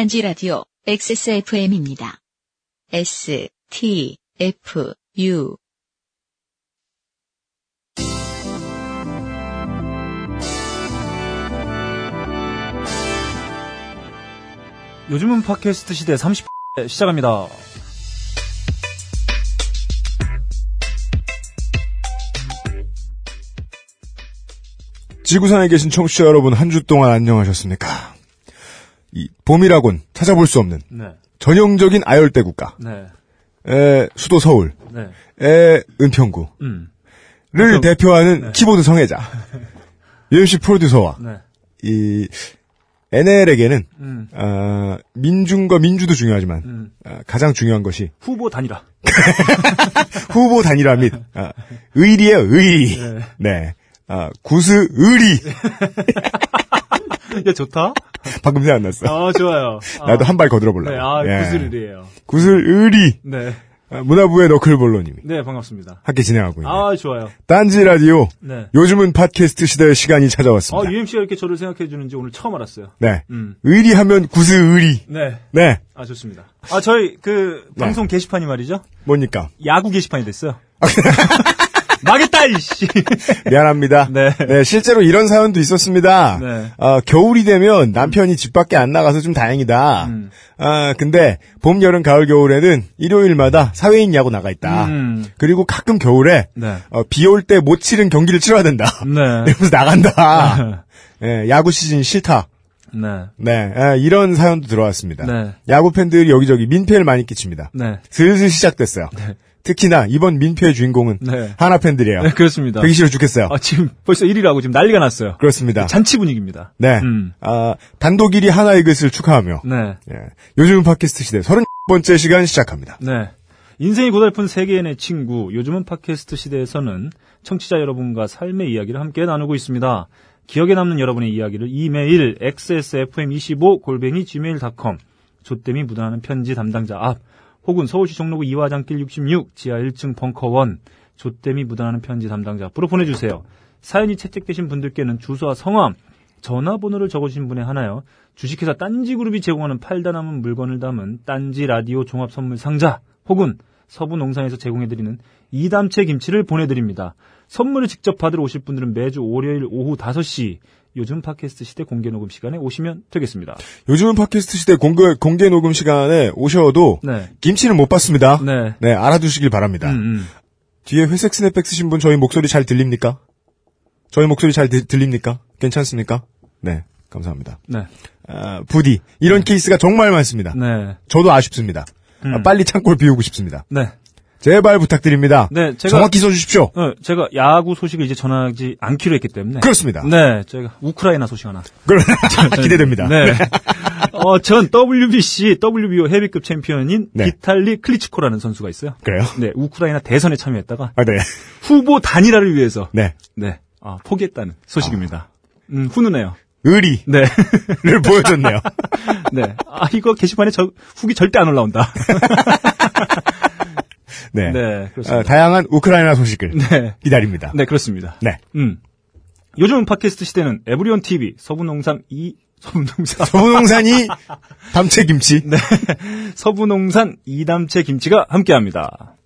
딴지 라디오 XSFM입니다. S, T, F, U. 요즘은 팟캐스트 시대 30 시작합니다. 지구상에 계신 청취자 여러분 한 주 동안 안녕하셨습니까? 이 봄이라곤 찾아볼 수 없는 네. 전형적인 아열대 국가. 네. 에, 수도 서울. 네. 에, 은평구를 음. 대표하는 키보드 성애자. UMC 프로듀서와 네. 이 NL에게는 음. 어, 민중과 민주도 중요하지만 음. 어, 가장 중요한 것이 후보 단일화. 후보 단일화 및 어, 의리예요 의리. 네. 아, 구스 의리. 야, 좋다? 방금 생각났어. 아, 좋아요. 아, 나도 한발 거들어 볼래. 네, 아, 구슬이에요. 구슬 의리. 네. 아, 문화부의 너클볼러님이 네, 반갑습니다. 함께 진행하고 있는 아, 좋아요. 딴지 라디오. 네. 요즘은 팟캐스트 시대의 시간이 아, 찾아왔습니다. UMC가 이렇게 저를 생각해 주는지 오늘 처음 알았어요. 네. 음. 의리하면 구슬 의리. 네. 네. 아, 좋습니다. 아, 저희 그 네. 방송 게시판이 말이죠. 뭡니까? 야구 게시판이 됐어요. 망했다, 이씨. 미안합니다. 네. 실제로 이런 사연도 있었습니다. 네. 아, 겨울이 되면 남편이 집 밖에 안 나가서 좀 다행이다. 음. 아, 근데 봄, 여름, 가을, 겨울에는 일요일마다 사회인 야구 나가 있다. 음. 그리고 가끔 겨울에 네. 어, 비올 때 못 치른 경기를 치러야 된다. 네. 이러면서 나간다. 예, 야구 시즌 싫다. 네. 네, 예, 이런 사연도 들어왔습니다. 네. 야구 팬들이 여기저기 민폐를 많이 끼칩니다. 네. 슬슬 시작됐어요. 특히나 이번 민폐의 주인공은 네. 하나 팬들이에요. 네, 그렇습니다. 보기 싫어 죽겠어요. 아, 지금 벌써 1위라고 지금 난리가 났어요. 그렇습니다. 잔치 분위기입니다. 네, 음. 아, 단독 1위 하나의 것을 축하하며 네. 예, 요즘 팟캐스트 시대 30번째 시간 시작합니다. 네. 인생이 고달픈 세계인의 친구, 요즘은 팟캐스트 시대에서는 청취자 여러분과 삶의 이야기를 함께 나누고 있습니다. 기억에 남는 여러분의 이야기를 이메일 xsfm25 골뱅이 gmail.com 조땜이 묻어나는 편지 담당자 앞 혹은 서울시 종로구 이화장길 66 지하 1층 벙커1 조땜이 묻어나는 편지 담당자 앞으로 보내주세요. 사연이 채택되신 분들께는 주소와 성함, 전화번호를 적어주신 분에 하나요. 주식회사 딴지그룹이 제공하는 팔다 남은 물건을 담은 딴지 라디오 종합 선물 상자 혹은 서부 농산에서 제공해드리는 이담채 김치를 보내드립니다. 선물을 직접 받으러 오실 분들은 매주 월요일 오후 5시 요즘 팟캐스트 시대 공개 녹음 시간에 오시면 되겠습니다. 요즘은 팟캐스트 시대 공개, 공개 녹음 시간에 오셔도 네. 김치는 못 받습니다. 네. 네, 알아두시길 바랍니다. 음, 음. 뒤에 회색 스냅백 쓰신 분 저희 목소리 잘 들립니까? 저희 목소리 잘 들, 들립니까? 괜찮습니까? 네, 감사합니다. 네. 아, 부디 이런 케이스가 정말 많습니다. 네. 저도 아쉽습니다. 음. 아, 빨리 창고를 비우고 싶습니다. 네. 제발 부탁드립니다. 네, 제가 정확히 써주십시오. 어, 제가 야구 소식을 이제 전하지 않기로 했기 때문에 그렇습니다. 네, 제가 우크라이나 소식 하나. 그럼 기대됩니다. 네. 어, 전 WBC, WBO 헤비급 챔피언인 네. 비탈리 클리치코라는 선수가 있어요. 그래요? 네, 우크라이나 대선에 참여했다가 아, 네. 후보 단일화를 위해서 네. 네, 아, 포기했다는 소식입니다. 음, 훈훈해요. 의리를 네. 보여줬네요. 네. 아, 이거 게시판에 저 후기 절대 안 올라온다. 네. 네, 그렇습니다. 아, 다양한 우크라이나 소식을 네. 기다립니다. 네, 그렇습니다. 네. 음. 요즘 팟캐스트 시대는 에브리온 TV, 서부농산 이 서부농산 서부농산이 담채 김치. 네. 서부농산 이담채 김치가 함께합니다.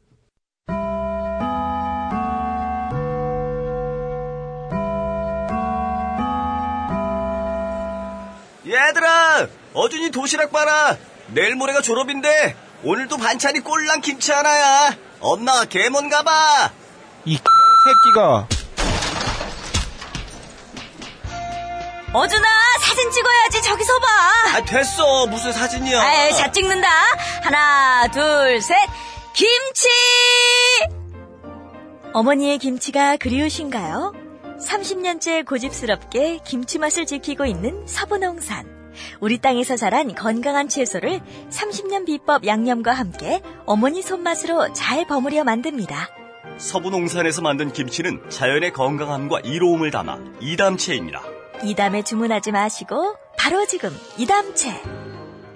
얘들아, 어준이 도시락 봐라. 내일 모레가 졸업인데 오늘도 반찬이 꼴랑 김치 하나야. 엄마가 개먼 가봐. 이 새끼가 어준아 사진 찍어야지 저기서 봐. 아 됐어. 무슨 사진이야? 아이 자 찍는다. 하나 둘 셋. 김치. 어머니의 김치가 그리우신가요? 30년째 고집스럽게 김치 맛을 지키고 있는 서부농산. 우리 땅에서 자란 건강한 채소를 30년 비법 양념과 함께 어머니 손맛으로 잘 버무려 만듭니다. 서부농산에서 만든 김치는 자연의 건강함과 이로움을 담아 이담채입니다. 이담에 주문하지 마시고 바로 지금 이담채.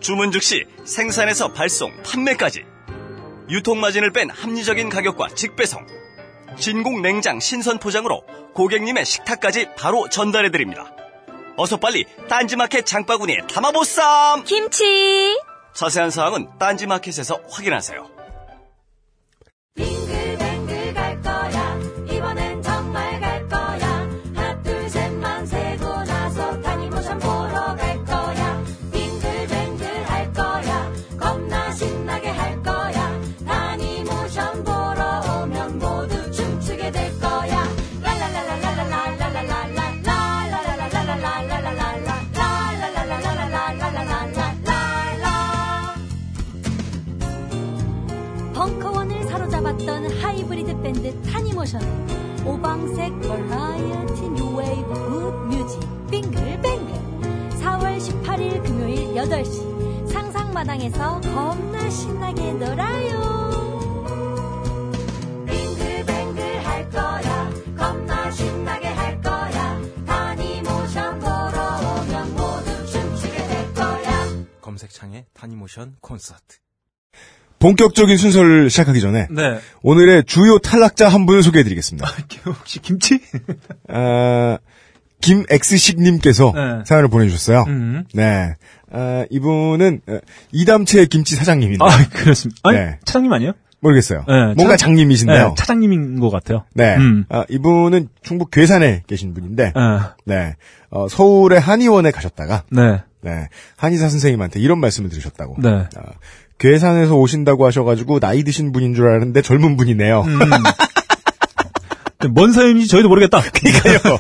주문 즉시 생산에서 발송, 판매까지. 유통마진을 뺀 합리적인 가격과 직배송. 진공 냉장 신선 포장으로 고객님의 식탁까지 바로 전달해드립니다. 어서 빨리 딴지마켓 장바구니에 담아보쌈! 김치! 자세한 사항은 딴지마켓에서 확인하세요. 밴드 타니모션의 오방색 버라이어티 new wave 굿 music. 빙글뱅글. 4월 18일 금요일 8시. 상상마당에서 겁나 신나게 놀아요. 검색창에 타니모션 콘서트. 본격적인 순서를 시작하기 전에 네. 오늘의 주요 탈락자 한 분을 소개해드리겠습니다. 혹시 김치? 아, 김X식님께서 네. 사연을 보내주셨어요. 음. 네. 아, 이분은 어, 이담채 김치 사장님인데 아, 그렇습니다. 아니, 네. 차장님 아니에요? 모르겠어요. 네, 뭔가 차- 장님이신데요. 네, 차장님인 것 같아요. 네. 음. 아, 이분은 충북 괴산에 계신 분인데, 아, 네. 어, 서울의 한의원에 가셨다가, 네. 네. 한의사 선생님한테 이런 말씀을 들으셨다고. 네. 아, 괴산에서 오신다고 하셔가지고 나이 드신 분인 줄 알았는데 젊은 분이네요. 음. 뭔 사연인지 저희도 모르겠다. 그러니까요.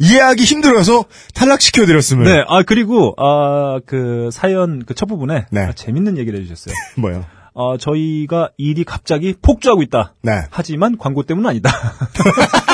이해하기 힘들어서 탈락시켜드렸음을. 네, 아, 그리고, 아, 그, 사연, 그 첫 부분에. 네. 아, 재밌는 얘기를 해주셨어요. 뭐요? 어, 저희가 일이 갑자기 폭주하고 있다. 네. 하지만 광고 때문은 아니다.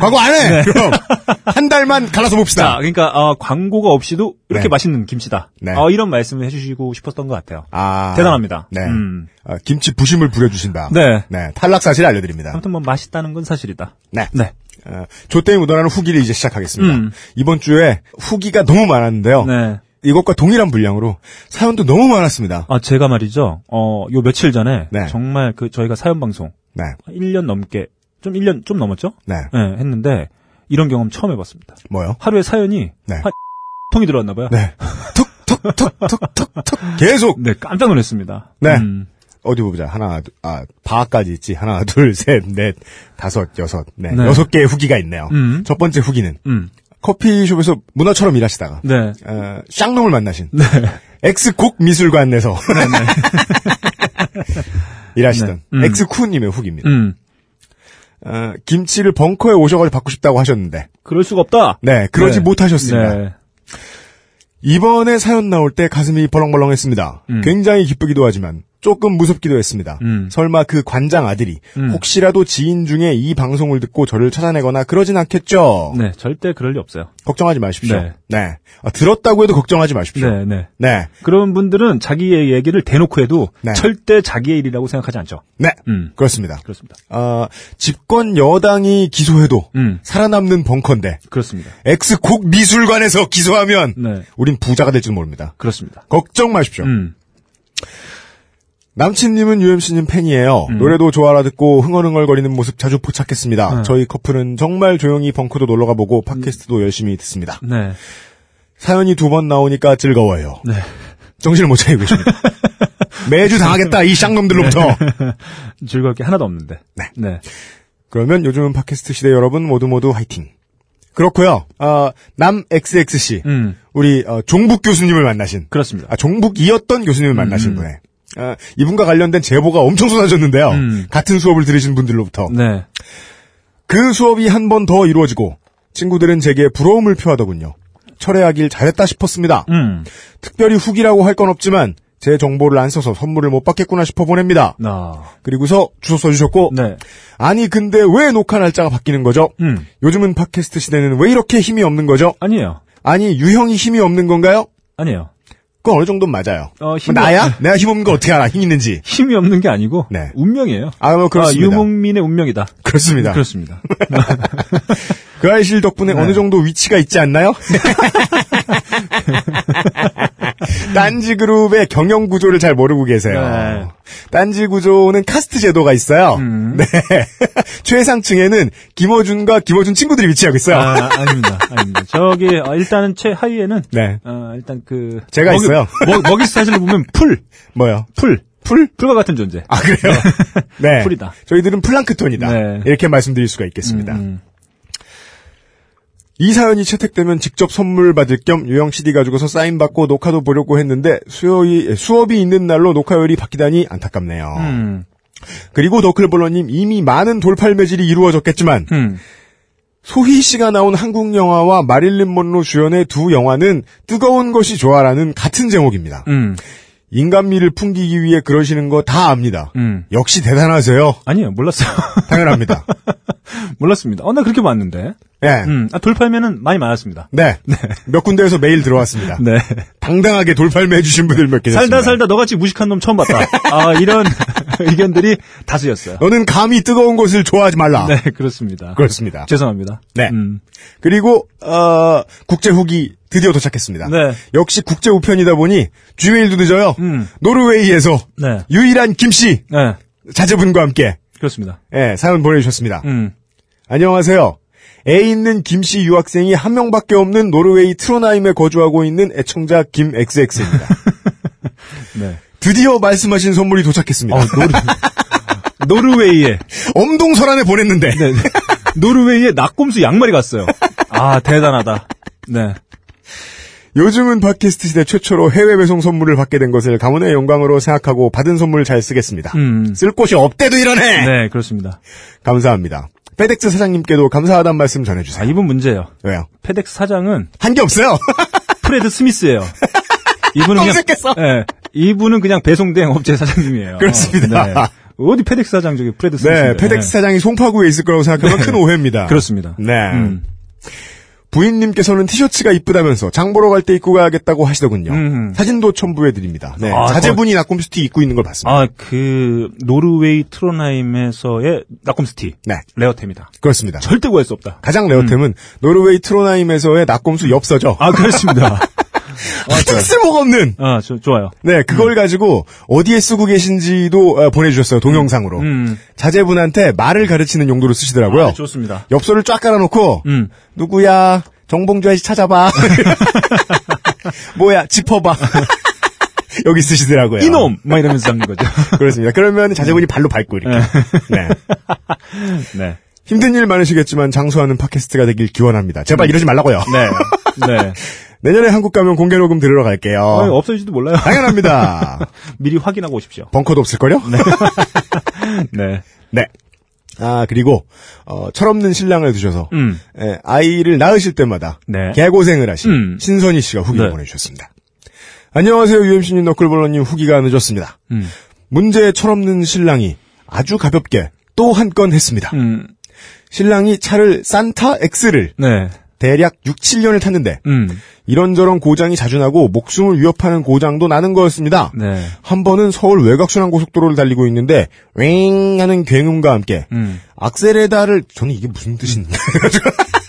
광고 안 해! 그럼. 한 달만 갈라서 자, 봅시다. 그러니까, 어, 광고가 없이도 이렇게 네. 맛있는 김치다. 네. 어, 이런 말씀을 해주시고 싶었던 것 같아요. 아. 대단합니다. 네. 음. 아, 김치 부심을 부려주신다. 네. 네. 탈락 사실 알려드립니다. 아무튼 뭐 맛있다는 건 사실이다. 네. 네. 어, 조땡이 묻어나는 후기를 이제 시작하겠습니다. 음. 이번 주에 후기가 너무 많았는데요. 네. 이것과 동일한 분량으로 사연도 너무 많았습니다. 아, 제가 말이죠. 어, 요 며칠 전에 네. 정말 그 저희가 사연 방송 네. 1년 넘게 좀 1년 좀 넘었죠? 네. 네, 했는데 이런 경험 처음 해봤습니다. 뭐요? 하루에 사연이 네. 한 통이 들어왔나 봐요. 네. 툭툭툭툭툭툭 계속 네, 깜짝 놀랐습니다. 네. 음, 어디 보자. 하나, 둘, 아, 바까지 있지. 하나, 둘, 셋, 넷, 다섯, 여섯. 네. 네. 여섯 개의 후기가 있네요. 음. 첫 번째 후기는 음, 커피숍에서 문어처럼 일하시다가 네, 어, 쌍놈을 만나신 네, 엑스콕 미술관 에서 일하시던 네. 음. 엑스쿠님의 후기입니다. 음, 어, 김치를 벙커에 오셔가지고 받고 싶다고 하셨는데, 그럴 수가 없다. 네, 그러지 네. 못하셨습니다. 네, 이번에 사연 나올 때 가슴이 벌렁벌렁했습니다. 음. 굉장히 기쁘기도 하지만 조금 무섭기도 했습니다. 음. 설마 그 관장 아들이 음. 혹시라도 지인 중에 이 방송을 듣고 저를 찾아내거나 그러진 않겠죠? 네, 절대 그럴 리 없어요. 걱정하지 마십시오. 네. 네. 아, 들었다고 해도 걱정하지 마십시오. 네, 네. 네. 그런 분들은 자기의 얘기를 대놓고 해도 네. 절대 자기의 일이라고 생각하지 않죠. 네. 음, 그렇습니다. 그렇습니다. 아, 집권 여당이 기소해도 음, 살아남는 벙커인데 그렇습니다. 엑스콕 미술관에서 기소하면 네, 우린 부자가 될지도 모릅니다. 그렇습니다. 걱정 마십시오. 음, 남친님은 UMC님 팬이에요. 음. 노래도 좋아라 듣고 흥얼흥얼거리는 모습 자주 포착했습니다. 음. 저희 커플은 정말 조용히 벙커도 놀러가 보고 팟캐스트도 열심히 듣습니다. 네, 사연이 두 번 나오니까 즐거워요. 네. 정신을 못 차리고 있습니다. 매주 당하겠다 이 쌍놈들로부터. 즐거울 게 하나도 없는데. 네. 네. 그러면 요즘은 팟캐스트 시대 여러분 모두 모두 화이팅. 그렇고요. 아, 남 XXC 음, 우리 어, 종북 교수님을 만나신 그렇습니다. 아, 종북이었던 교수님을 만나신 음. 분의 아, 이분과 관련된 제보가 엄청 쏟아졌는데요. 음. 같은 수업을 들으신 분들로부터 네. 그 수업이 한 번 더 이루어지고 친구들은 제게 부러움을 표하더군요. 철회하길 잘했다 싶었습니다. 음, 특별히 후기라고 할 건 없지만 제 정보를 안 써서 선물을 못 받겠구나 싶어 보냅니다. 나. 그리고서 주소 써주셨고 네. 아니 근데 왜 녹화 날짜가 바뀌는 거죠? 음, 요즘은 팟캐스트 시대는 왜 이렇게 힘이 없는 거죠? 아니에요. 아니 유형이 힘이 없는 건가요? 아니에요. 그건 어느 정도는 맞아요. 어, 힘이 나야? 없- 내가 힘 없는 거 어떻게 알아? 힘 있는지. 힘이 없는 게 아니고 네. 운명이에요. 아, 뭐 그렇습니다. 아, 유목민의 운명이다. 그렇습니다. 그렇습니다. 그알싫 덕분에 네. 어느 정도 위치가 있지 않나요? 딴지 그룹의 경영 구조를 잘 모르고 계세요. 네. 딴지 구조는 카스트 제도가 있어요. 음. 네. 최상층에는 김어준과 김어준 친구들이 위치하고 있어요. 아, 아닙니다. 아닙니다. 저기 어, 일단은 최하위에는 네. 어, 일단 그 제가 먹이, 있어요. 먹, 먹이 스타일을 보면 풀, 뭐요? 풀, 풀? 풀과 같은 존재. 아, 그래요? 네. 풀이다. 저희들은 플랑크톤이다. 네. 이렇게 말씀드릴 수가 있겠습니다. 음, 이 사연이 채택되면 직접 선물 받을 겸 유형 CD 가지고서 사인 받고 녹화도 보려고 했는데 수업이, 수업이 있는 날로 녹화열이 바뀌다니 안타깝네요. 음, 그리고 너클볼러님 이미 많은 돌팔 매질이 이루어졌겠지만 음. 소희 씨가 나온 한국 영화와 마릴린 먼로 주연의 두 영화는 뜨거운 것이 좋아라는 같은 제목입니다. 음, 인간미를 풍기기 위해 그러시는 거 다 압니다. 음. 역시 대단하세요. 아니요, 몰랐어요. 당연합니다. 몰랐습니다. 어, 나 그렇게 봤는데. 예. 음, 아, 돌팔매는 많이 많았습니다. 네. 몇 군데에서 메일 들어왔습니다. 네. 당당하게 돌팔매 해주신 분들 몇 계셨습니다. 살다 살다 너같이 무식한 놈 처음 봤다. 아, 이런 의견들이 다수였어요. 너는 감히 뜨거운 것을 좋아하지 말라. 네, 그렇습니다. 그렇습니다. 죄송합니다. 네. 음. 그리고 어, 국제 후기 드디어 도착했습니다. 네. 역시 국제 우편이다 보니 주메일도 늦어요. 음. 노르웨이에서 네. 유일한 김씨 네. 자제분과 함께 그렇습니다. 예, 사연 보내주셨습니다. 음. 안녕하세요. 애 있는 김씨 유학생이 한 명밖에 없는 노르웨이 트로나임에 거주하고 있는 애청자 김XX입니다. 네. 드디어 말씀하신 선물이 도착했습니다. 어, 노르, 노르웨이에, 엄동설안에 보냈는데 네. 노르웨이에 낙곰수 양말이 갔어요. 아, 대단하다. 네. 요즘은 팟캐스트 시대 최초로 해외 배송 선물을 받게 된 것을 가문의 영광으로 생각하고 받은 선물 잘 쓰겠습니다. 음. 쓸 곳이 없대도 이러네. 네, 그렇습니다. 감사합니다. 페덱스 사장님께도 감사하다는 말씀 아, 전해주세요. 이분 문제예요. 왜요? 페덱스 사장은 한 게 없어요. 프레드 스미스예요. 이분은 그냥, 검색했어. 네, 이분은 그냥 배송 대행 업체 사장님이에요. 그렇습니다. 네. 어디 페덱스 사장 저기 프레드 스미스. 네, 페덱스 사장이 송파구에 있을 거라고 생각하면 큰 오해입니다. 그렇습니다. 네. 음. 부인님께서는 티셔츠가 이쁘다면서 장 보러 갈 때 입고 가야겠다고 하시더군요. 음. 사진도 첨부해 드립니다. 네, 아, 자제분이 낙곰수 티 입고 있는 걸 봤습니다. 아, 그, 노르웨이 트로나임에서의 낙곰수 티. 네, 레어템이다. 그렇습니다. 절대 구할 수 없다. 가장 레어템은 노르웨이 트로나임에서의 낙곰수 엽서죠. 음. 아, 그렇습니다. 하여튼 쓸모가 없는. 아, 저, 좋아요. 네, 그걸 가지고 어디에 쓰고 계신지도 어, 보내주셨어요. 동영상으로. 음. 자제분한테 말을 가르치는 용도로 쓰시더라고요. 아, 좋습니다. 엽서를 쫙 깔아놓고 음. 누구야? 정봉주 아저씨 찾아봐. 뭐야? 짚어봐. 여기 쓰시더라고요. 이놈! 막 이러면서 잡는 거죠. 그렇습니다. 그러면 자제분이 발로 밟고 이렇게. 네. 네. 힘든 일 많으시겠지만 장수하는 팟캐스트가 되길 기원합니다. 제발 이러지 말라고요. 네. 네. 내년에 한국 가면 공개 녹음 들으러 갈게요. 어, 없어질지도 몰라요. 당연합니다. 미리 확인하고 오십시오. 벙커도 없을걸요? 네. 네. 아, 그리고, 어, 철없는 신랑을 두셔서, 음. 예, 아이를 낳으실 때마다, 네. 개고생을 하신 음. 신선희 씨가 후기를 네. 보내주셨습니다. 안녕하세요, UMC님 너클볼러님 후기가 늦었습니다. 음. 문제의 철없는 신랑이 아주 가볍게 또 한 건 했습니다. 음. 신랑이 차를 산타 X를 네. 대략 6, 7년을 탔는데, 음. 이런저런 고장이 자주 나고 목숨을 위협하는 고장도 나는 거였습니다. 네. 한 번은 서울 외곽순환 고속도로를 달리고 있는데 윙 하는 굉음과 함께 음. 악셀에다를 저는 이게 무슨 뜻인데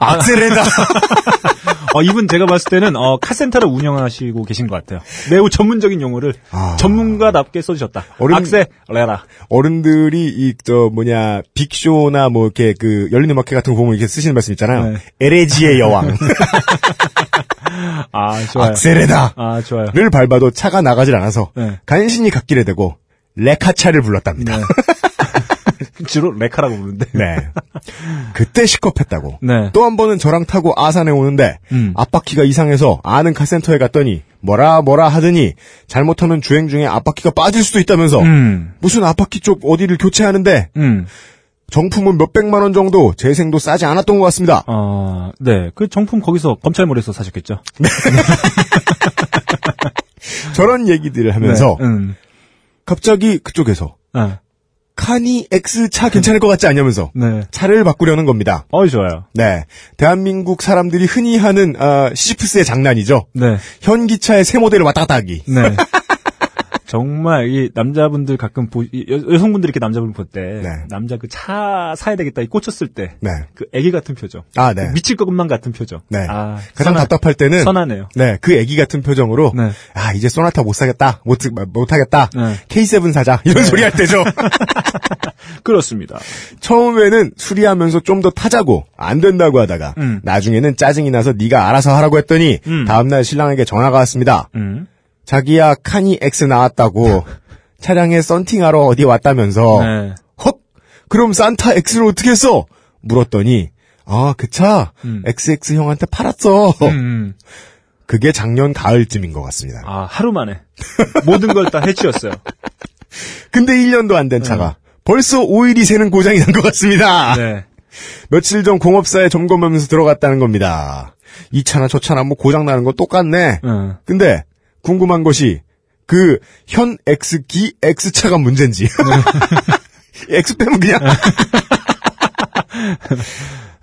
악셀에다 어, 이분 제가 봤을 때는, 어, 카센터를 운영하시고 계신 것 같아요. 매우 전문적인 용어를 아. 전문가답게 써주셨다. 어른- 악세, 레라. 어른들이 이 저 뭐냐 빅쇼나 뭐 이렇게 그 열린 음악회 같은 거 보면 이렇게 쓰시는 말씀 있잖아요. 네. 에레지의 여왕 아, 좋아요. 악셀에다를 아, 좋아요. 밟아도 차가 나가질 않아서 네. 간신히 갓길에 대고 레카차를 불렀답니다. 네. 주로 레카라고 부르는데. 네. 그때 시겁했다고. 네. 또 한 번은 저랑 타고 아산에 오는데 음. 앞바퀴가 이상해서 아는 카센터에 갔더니 뭐라 뭐라 하더니 잘못하면 주행 중에 앞바퀴가 빠질 수도 있다면서 음. 무슨 앞바퀴 쪽 어디를 교체하는데 음. 정품은 몇백만 원 정도 재생도 싸지 않았던 것 같습니다. 어, 네. 그 정품 거기서 검찰몰에서 사셨겠죠. 저런 얘기들을 하면서 네. 음. 갑자기 그쪽에서 아, 카니 X 차 괜찮을 것 같지 않냐면서 네. 차를 바꾸려는 겁니다. 어, 좋아요. 네. 대한민국 사람들이 흔히 하는 아, 시지프스의 장난이죠. 네. 현기차의 새 모델을 왔다 갔다 하기. 네. 정말 이 남자분들 가끔 보, 이 여, 여성분들이 이렇게 남자분을 볼때 네. 남자 그 차 사야 되겠다 이 꽂혔을 때 네. 그 애기 같은 표정. 아, 네. 미칠 것만 같은 표정. 네. 아, 가장 선한- 답답할 때는 선하네요. 네, 그 애기 같은 표정으로 네. 아 이제 소나타 못 사겠다, 못 못 하겠다, 네. K7 사자 이런 소리 할 때죠. 그렇습니다. 처음에는 수리하면서 좀 더 타자고 안 된다고 하다가 음. 나중에는 짜증이 나서 네가 알아서 하라고 했더니 음. 다음날 신랑에게 전화가 왔습니다. 음. 자기야 카니 X 나왔다고 차량에 썬팅하러 어디 왔다면서 네. 헉 그럼 산타 X를 어떻게 했어? 물었더니 아 그차 음. XX 형한테 팔았어. 음, 음. 그게 작년 가을쯤인 것 같습니다. 아, 하루 만에 모든 걸 다 해치웠어요. 근데 1년도 안 된 차가 벌써 오일이 새는 고장이 난 것 같습니다. 네. 며칠 전 공업사에 점검하면서 들어갔다는 겁니다. 이 차나 저 차나 뭐 고장 나는 거 똑같네. 어. 근데 궁금한 것이 그 현 X기 X차가 문제인지. X 빼면 그냥.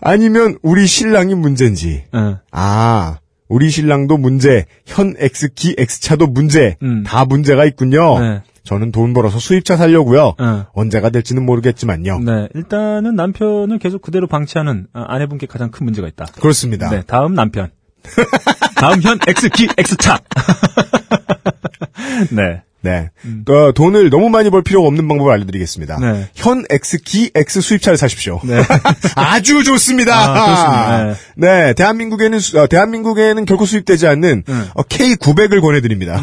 아니면 우리 신랑이 문제인지. 어. 아, 우리 신랑도 문제, 현 X기 X차도 문제, 음. 다 문제가 있군요. 네. 저는 돈 벌어서 수입차 살려고요. 어. 언제가 될지는 모르겠지만요. 네. 일단은 남편을 계속 그대로 방치하는 아, 아내분께 가장 큰 문제가 있다. 그렇습니다. 네. 다음 남편. 다음 현 X기 X차. 네. 네. 그 돈을 너무 많이 벌 필요가 없는 방법을 알려드리겠습니다. 네. 현 X기 X 수입차를 사십시오. 네. 아주 좋습니다. 아, 그렇습니다. 네, 대한민국에는 수- 어, 대한민국에는 결코 수입되지 않는 음. 어, K900을 권해드립니다.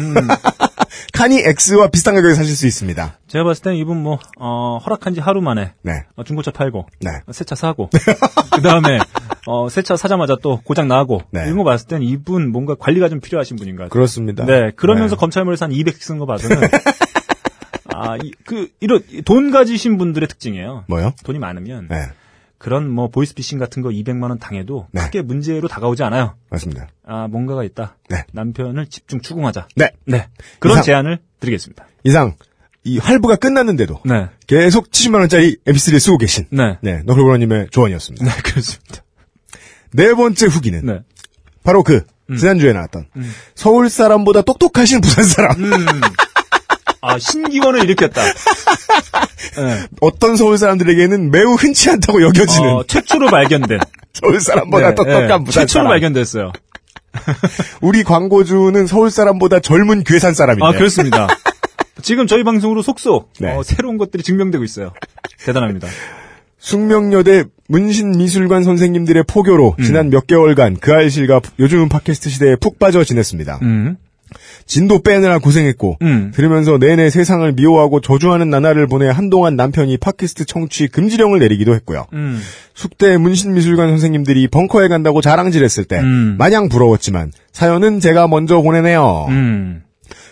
카니 X와 비슷한 가격에 사실 수 있습니다. 제가 봤을 땐 이분 뭐, 어, 허락한 지 하루 만에 네, 어, 중고차 팔고 네. 새 차 사고 그 다음에 어, 새 차 사자마자 또 고장 나고 네. 이런 거 봤을 땐 이분 뭔가 관리가 좀 필요하신 분인 것 같아요. 그렇습니다. 네, 그러면서 네. 검찰물에서 한 200씩 쓴 거 봐서는 아, 이, 그 이런 돈 가지신 분들의 특징이에요. 뭐요? 돈이 많으면 네, 그런 뭐 보이스피싱 같은 거 200만 원 당해도 네. 크게 문제로 다가오지 않아요. 맞습니다. 아, 뭔가가 있다. 네. 남편을 집중 추궁하자. 네, 네. 그런 이상- 제안을 드리겠습니다. 이상 이 할부가 끝났는데도 네. 계속 70만 원짜리 MP3를 쓰고 계신 네. 네 너클브로님의 조언이었습니다. 네, 그렇습니다. 네 번째 후기는 네. 바로 그 지난주에 나왔던 서울 사람보다 똑똑하신 부산 사람. 음. 아, 신기원을 일으켰다. 네. 어떤 서울 사람들에게는 매우 흔치 않다고 여겨지는 어, 최초로 발견된. 서울 사람보다 네, 똑똑한 네. 부산 최초로 사람. 발견됐어요. 우리 광고주는 서울 사람보다 젊은 괴산 사람인데. 아, 그렇습니다. 지금 저희 방송으로 속속 네. 어, 새로운 것들이 증명되고 있어요. 대단합니다. 숙명여대 문신미술관 선생님들의 포교로 음. 지난 몇 개월간 그 알실과 요즘은 팟캐스트 시대에 푹 빠져 지냈습니다. 음. 진도 빼느라 고생했고 음. 들으면서 내내 세상을 미워하고 저주하는 나날을 보내 한동안 남편이 팟캐스트 청취 금지령을 내리기도 했고요. 음. 숙대 문신미술관 선생님들이 벙커에 간다고 자랑질했을 때 음. 마냥 부러웠지만 사연은 제가 먼저 보내네요. 음.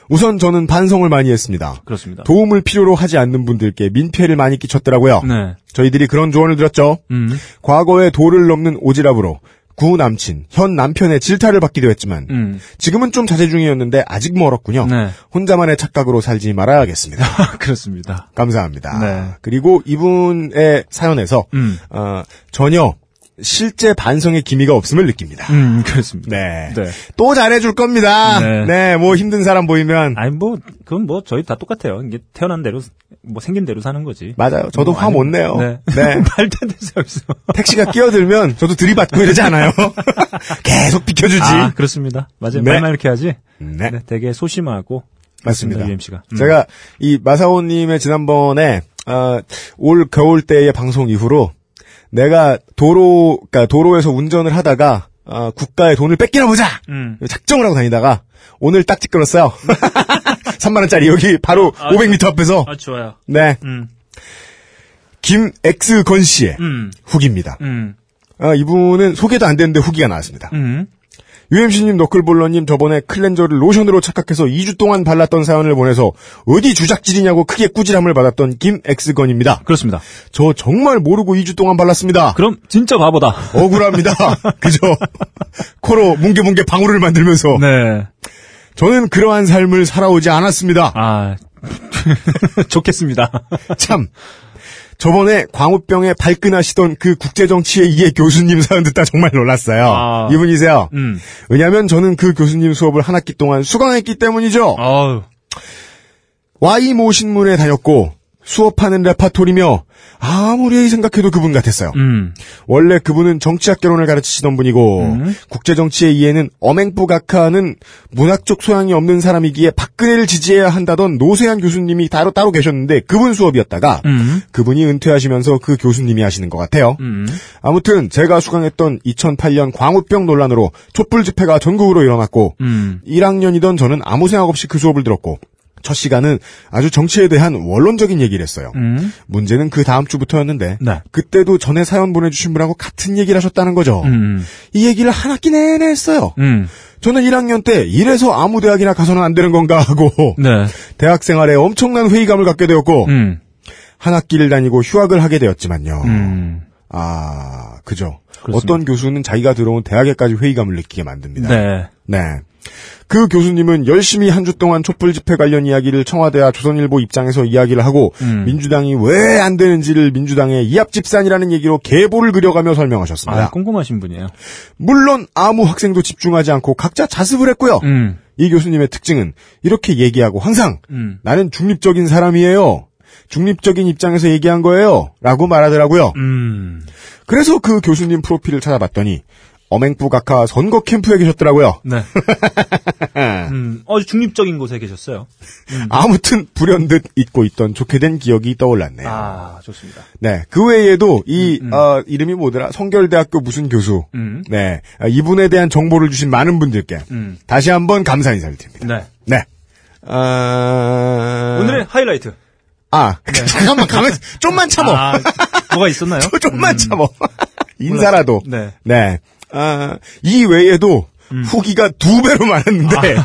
우선 저는 반성을 많이 했습니다. 그렇습니다. 도움을 필요로 하지 않는 분들께 민폐를 많이 끼쳤더라고요. 네. 저희들이 그런 조언을 드렸죠. 음. 과거에 도를 넘는 오지랖으로 구 남친, 현 남편의 질타를 받기도 했지만 음. 지금은 좀 자제 중이었는데 아직 멀었군요. 네. 혼자만의 착각으로 살지 말아야겠습니다. 그렇습니다. 감사합니다. 네. 그리고 이분의 사연에서 음. 어, 전혀 실제 반성의 기미가 없음을 느낍니다. 음, 그렇습니다. 네. 네. 또 잘해줄 겁니다. 네. 네. 뭐 힘든 사람 보이면. 아니, 뭐, 그건 뭐, 저희 다 똑같아요. 이게 태어난 대로, 뭐, 생긴 대로 사는 거지. 맞아요. 저도 뭐, 화 아니, 못 내요. 네. 네. 말도 안 소리 없어. 택시가 끼어들면 저도 들이받고 이러지 않아요. 계속 비켜주지. 아, 그렇습니다. 맞아요. 네. 말만 이렇게 하지. 네. 네, 되게 소심하고. 맞습니다. UMC가. 음. 제가 이 마사오님의 지난번에 아, 올 겨울 때의 방송 이후로 내가 도로, 그러니까 도로에서 운전을 하다가 아, 국가의 돈을 뺏기나 보자 음. 작정을 하고 다니다가 오늘 딱지 끊었어요. 3만 원짜리 여기 바로 아, 500m 앞에서 아, 좋아요. 네 음. 김X건 씨의 음. 후기입니다. 음. 아, 이분은 소개도 안 됐는데 후기가 나왔습니다. 음. UMC님, 너클볼러님 저번에 클렌저를 로션으로 착각해서 2주 동안 발랐던 사연을 보내서 어디 주작질이냐고 크게 꾸지람을 받았던 김X건입니다. 그렇습니다. 저 정말 모르고 2주 동안 발랐습니다. 그럼 진짜 바보다. 억울합니다. 그죠? 코로 뭉게뭉게 방울을 만들면서 네. 저는 그러한 삶을 살아오지 않았습니다. 아, 좋겠습니다. 참. 저번에 광우병에 발끈하시던 그 국제정치의 이해 교수님 사연 듣다 정말 놀랐어요. 아. 이분이세요. 음. 왜냐하면 저는 그 교수님 수업을 한 학기 동안 수강했기 때문이죠. 아우. Y모 신문에 다녔고 수업하는 레파토리며 아무리 생각해도 그분 같았어요. 음. 원래 그분은 정치학 개론을 가르치시던 분이고 국제 정치의 이해는 어맹부각하는 문학적 소양이 없는 사람이기에 박근혜를 지지해야 한다던 노세한 교수님이 따로 따로 계셨는데 그분 수업이었다가 음. 그분이 은퇴하시면서 그 교수님이 하시는 것 같아요. 음. 아무튼 제가 수강했던 2008년 광우병 논란으로 촛불 집회가 전국으로 일어났고 음. 1학년이던 저는 아무 생각 없이 그 수업을 들었고 첫 시간은 아주 정치에 대한 원론적인 얘기를 했어요. 음. 문제는 그 다음 주부터였는데 네. 그때도 전에 사연 보내주신 분하고 같은 얘기를 하셨다는 거죠. 음. 이 얘기를 한 학기 내내 했어요. 음. 저는 1학년 때 이래서 아무 대학이나 가서는 안 되는 건가 하고 네. 대학 생활에 엄청난 회의감을 갖게 되었고 음. 한 학기를 다니고 휴학을 하게 되었지만요. 음. 아 그죠. 그렇습니다. 어떤 교수는 자기가 들어온 대학에까지 회의감을 느끼게 만듭니다. 네. 네. 그 교수님은 열심히 한 주 동안 촛불 집회 관련 이야기를 청와대와 조선일보 입장에서 이야기를 하고 음. 민주당이 왜 안 되는지를 민주당의 이합집산이라는 얘기로 계보를 그려가며 설명하셨습니다. 아, 꼼꼼하신 분이에요. 물론 아무 학생도 집중하지 않고 각자 자습을 했고요. 음. 이 교수님의 특징은 이렇게 얘기하고 항상 음. 나는 중립적인 사람이에요. 중립적인 입장에서 얘기한 거예요. 라고 말하더라고요. 음. 그래서 그 교수님 프로필을 찾아봤더니 어맹부 각하 선거 캠프에 계셨더라고요. 네. 음. 아주 중립적인 곳에 계셨어요. 아무튼 불현듯 잊고 있던 좋게 된 기억이 떠올랐네요. 아, 좋습니다. 네, 그 외에도 이 음, 음. 어, 이름이 뭐더라? 성결대학교 무슨 교수. 음. 네, 아, 이분에 대한 정보를 주신 많은 분들께 음. 다시 한번 감사 인사를 드립니다. 네. 네. 아... 오늘의 하이라이트. 아 잠깐만 가만 좀만 참어. 아, 뭐가 있었나요? 좀만 참어. 인사라도. 네. 네. 아, 이 외에도 음. 후기가 두 배로 많았는데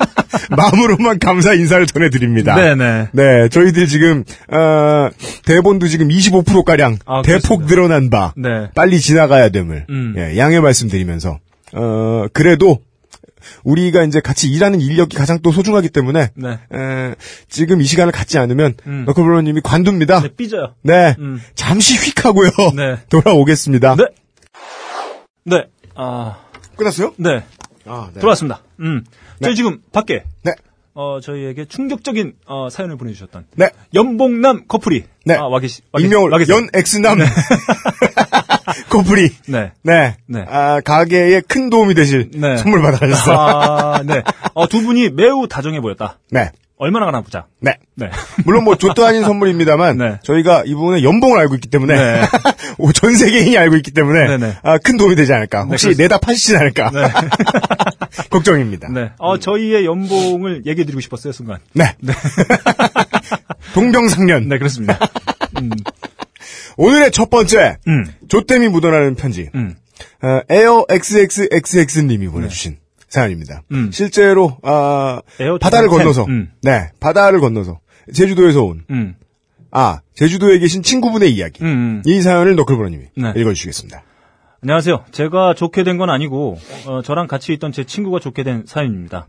마음으로만 감사 인사를 전해드립니다. 아. 네네. 네, 저희들 지금 어, 대본도 지금 25% 가량 아, 대폭 그렇습니다. 늘어난 바 네. 빨리 지나가야 됨을 음. 예, 양해 말씀드리면서 어, 그래도 우리가 이제 같이 일하는 인력이 가장 또 소중하기 때문에 네. 에, 지금 이 시간을 갖지 않으면 음. 너클브로님이 관둡니다. 네, 삐져요. 네, 음. 잠시 휙 하고요. 네. 돌아오겠습니다. 네. 네. 아, 끝났어요? 네. 아, 네. 돌아왔습니다. 음. 저희 지금 밖에, 네. 어, 저희에게 충격적인, 어, 사연을 보내주셨던. 네. 연봉남 커플이. 네. 아, 와 계시, 와 계시- 익명을 와 계세요. 연 엑스남 커플이 네. 네. 네. 아, 가게에 큰 도움이 되실 네. 선물 받아가셨어요. 아, 네. 어, 두 분이 매우 다정해 보였다. 네. 얼마나 가나 보자. 네. 네. 물론 뭐 좆도 아닌 선물입니다만 네. 저희가 이분의 연봉을 알고 있기 때문에 네. 전 세계인이 알고 있기 때문에 네네. 아, 큰 도움이 되지 않을까. 혹시 그렇습니다. 내다 파시진 않을까. 네. 걱정입니다. 네. 어, 저희의 연봉을 얘기해 드리고 싶었어요, 순간. 네. 동병상련. 네, 그렇습니다. 음, 오늘의 첫 번째 음, 조땜이 묻어나는 편지. 음. 어, 에어 XXXX님이 보내주신 사연입니다. 음. 실제로 아, 바다를 2010. 건너서 음. 네 바다를 건너서 제주도에서 온 음, 아, 제주도에 계신 친구분의 이야기. 음, 음. 이 사연을 너클브로님이 네. 읽어주시겠습니다. 안녕하세요. 제가 좋게 된 건 아니고, 어, 저랑 같이 있던 제 친구가 좋게 된 사연입니다.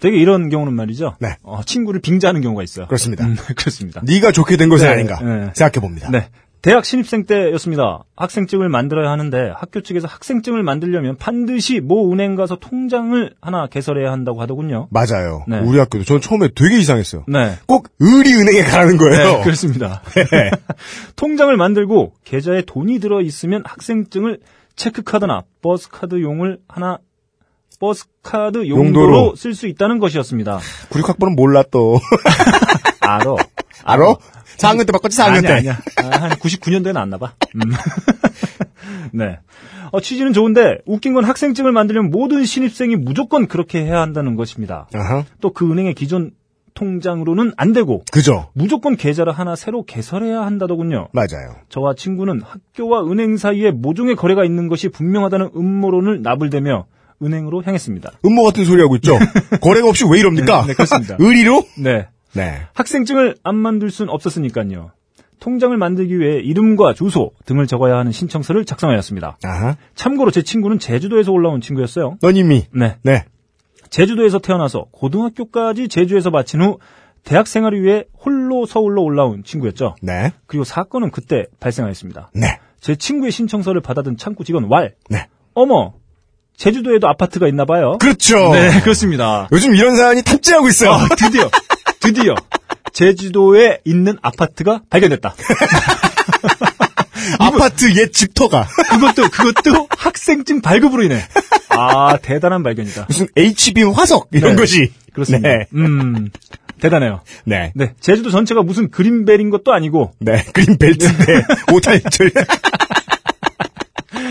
되게 이런 경우는 말이죠. 네. 어, 친구를 빙자하는 경우가 있어요. 그렇습니다. 음, 그렇습니다. 네가 좋게 된 것은 네, 아닌가 네. 생각해 봅니다. 네. 대학 신입생 때였습니다. 학생증을 만들어야 하는데 학교 측에서 학생증을 만들려면 반드시 모 은행 가서 통장을 하나 개설해야 한다고 하더군요. 맞아요. 네. 우리 학교도 전 처음에 되게 이상했어요. 네. 꼭 의리은행에 가라는 거예요. 네, 그렇습니다. 네. 통장을 만들고 계좌에 돈이 들어 있으면 학생증을 체크카드나 버스카드용을 하나 버스카드 용도로, 용도로. 쓸 수 있다는 것이었습니다. 96학번은 몰라 또. 알어. 알아? 4학년 때 바꿨지 4학년 때. 아니야, 아니야. 아, 한 99년도에 나왔나 봐. 음. 네. 어, 취지는 좋은데 웃긴 건 학생증을 만들려면 모든 신입생이 무조건 그렇게 해야 한다는 것입니다. 또 그 은행의 기존 통장으로는 안 되고 그죠. 무조건 계좌를 하나 새로 개설해야 한다더군요. 맞아요. 저와 친구는 학교와 은행 사이에 모종의 거래가 있는 것이 분명하다는 음모론을 나불대며 은행으로 향했습니다. 음모 같은 소리 하고 있죠. 거래가 없이 왜 이럽니까? 네, 네, 그렇습니다. 의리로? 네. 네. 학생증을 안 만들 순 없었으니까요. 통장을 만들기 위해 이름과 주소 등을 적어야 하는 신청서를 작성하였습니다. 아하. 참고로 제 친구는 제주도에서 올라온 친구였어요. 넌 이미. 네. 네. 제주도에서 태어나서 고등학교까지 제주에서 마친 후 대학 생활을 위해 홀로 서울로 올라온 친구였죠. 네. 그리고 사건은 그때 발생하였습니다. 네. 제 친구의 신청서를 받아든 창구 직원 왈. 네. 어머, 제주도에도 아파트가 있나 봐요. 그렇죠. 네, 그렇습니다. 요즘 이런 사연이 탑재하고 있어요. 아, 드디어, 드디어. 제주도에 있는 아파트가 발견됐다. 아파트 옛 집터가 그것도 그것도 학생증 발급으로 인해 아 대단한 발견이다. 무슨 HB 화석 이런 네. 것이 그렇습니다. 네. 음 대단해요. 네. 네 제주도 전체가 무슨 그린벨인 것도 아니고 네. 그린 벨트인데 오탈철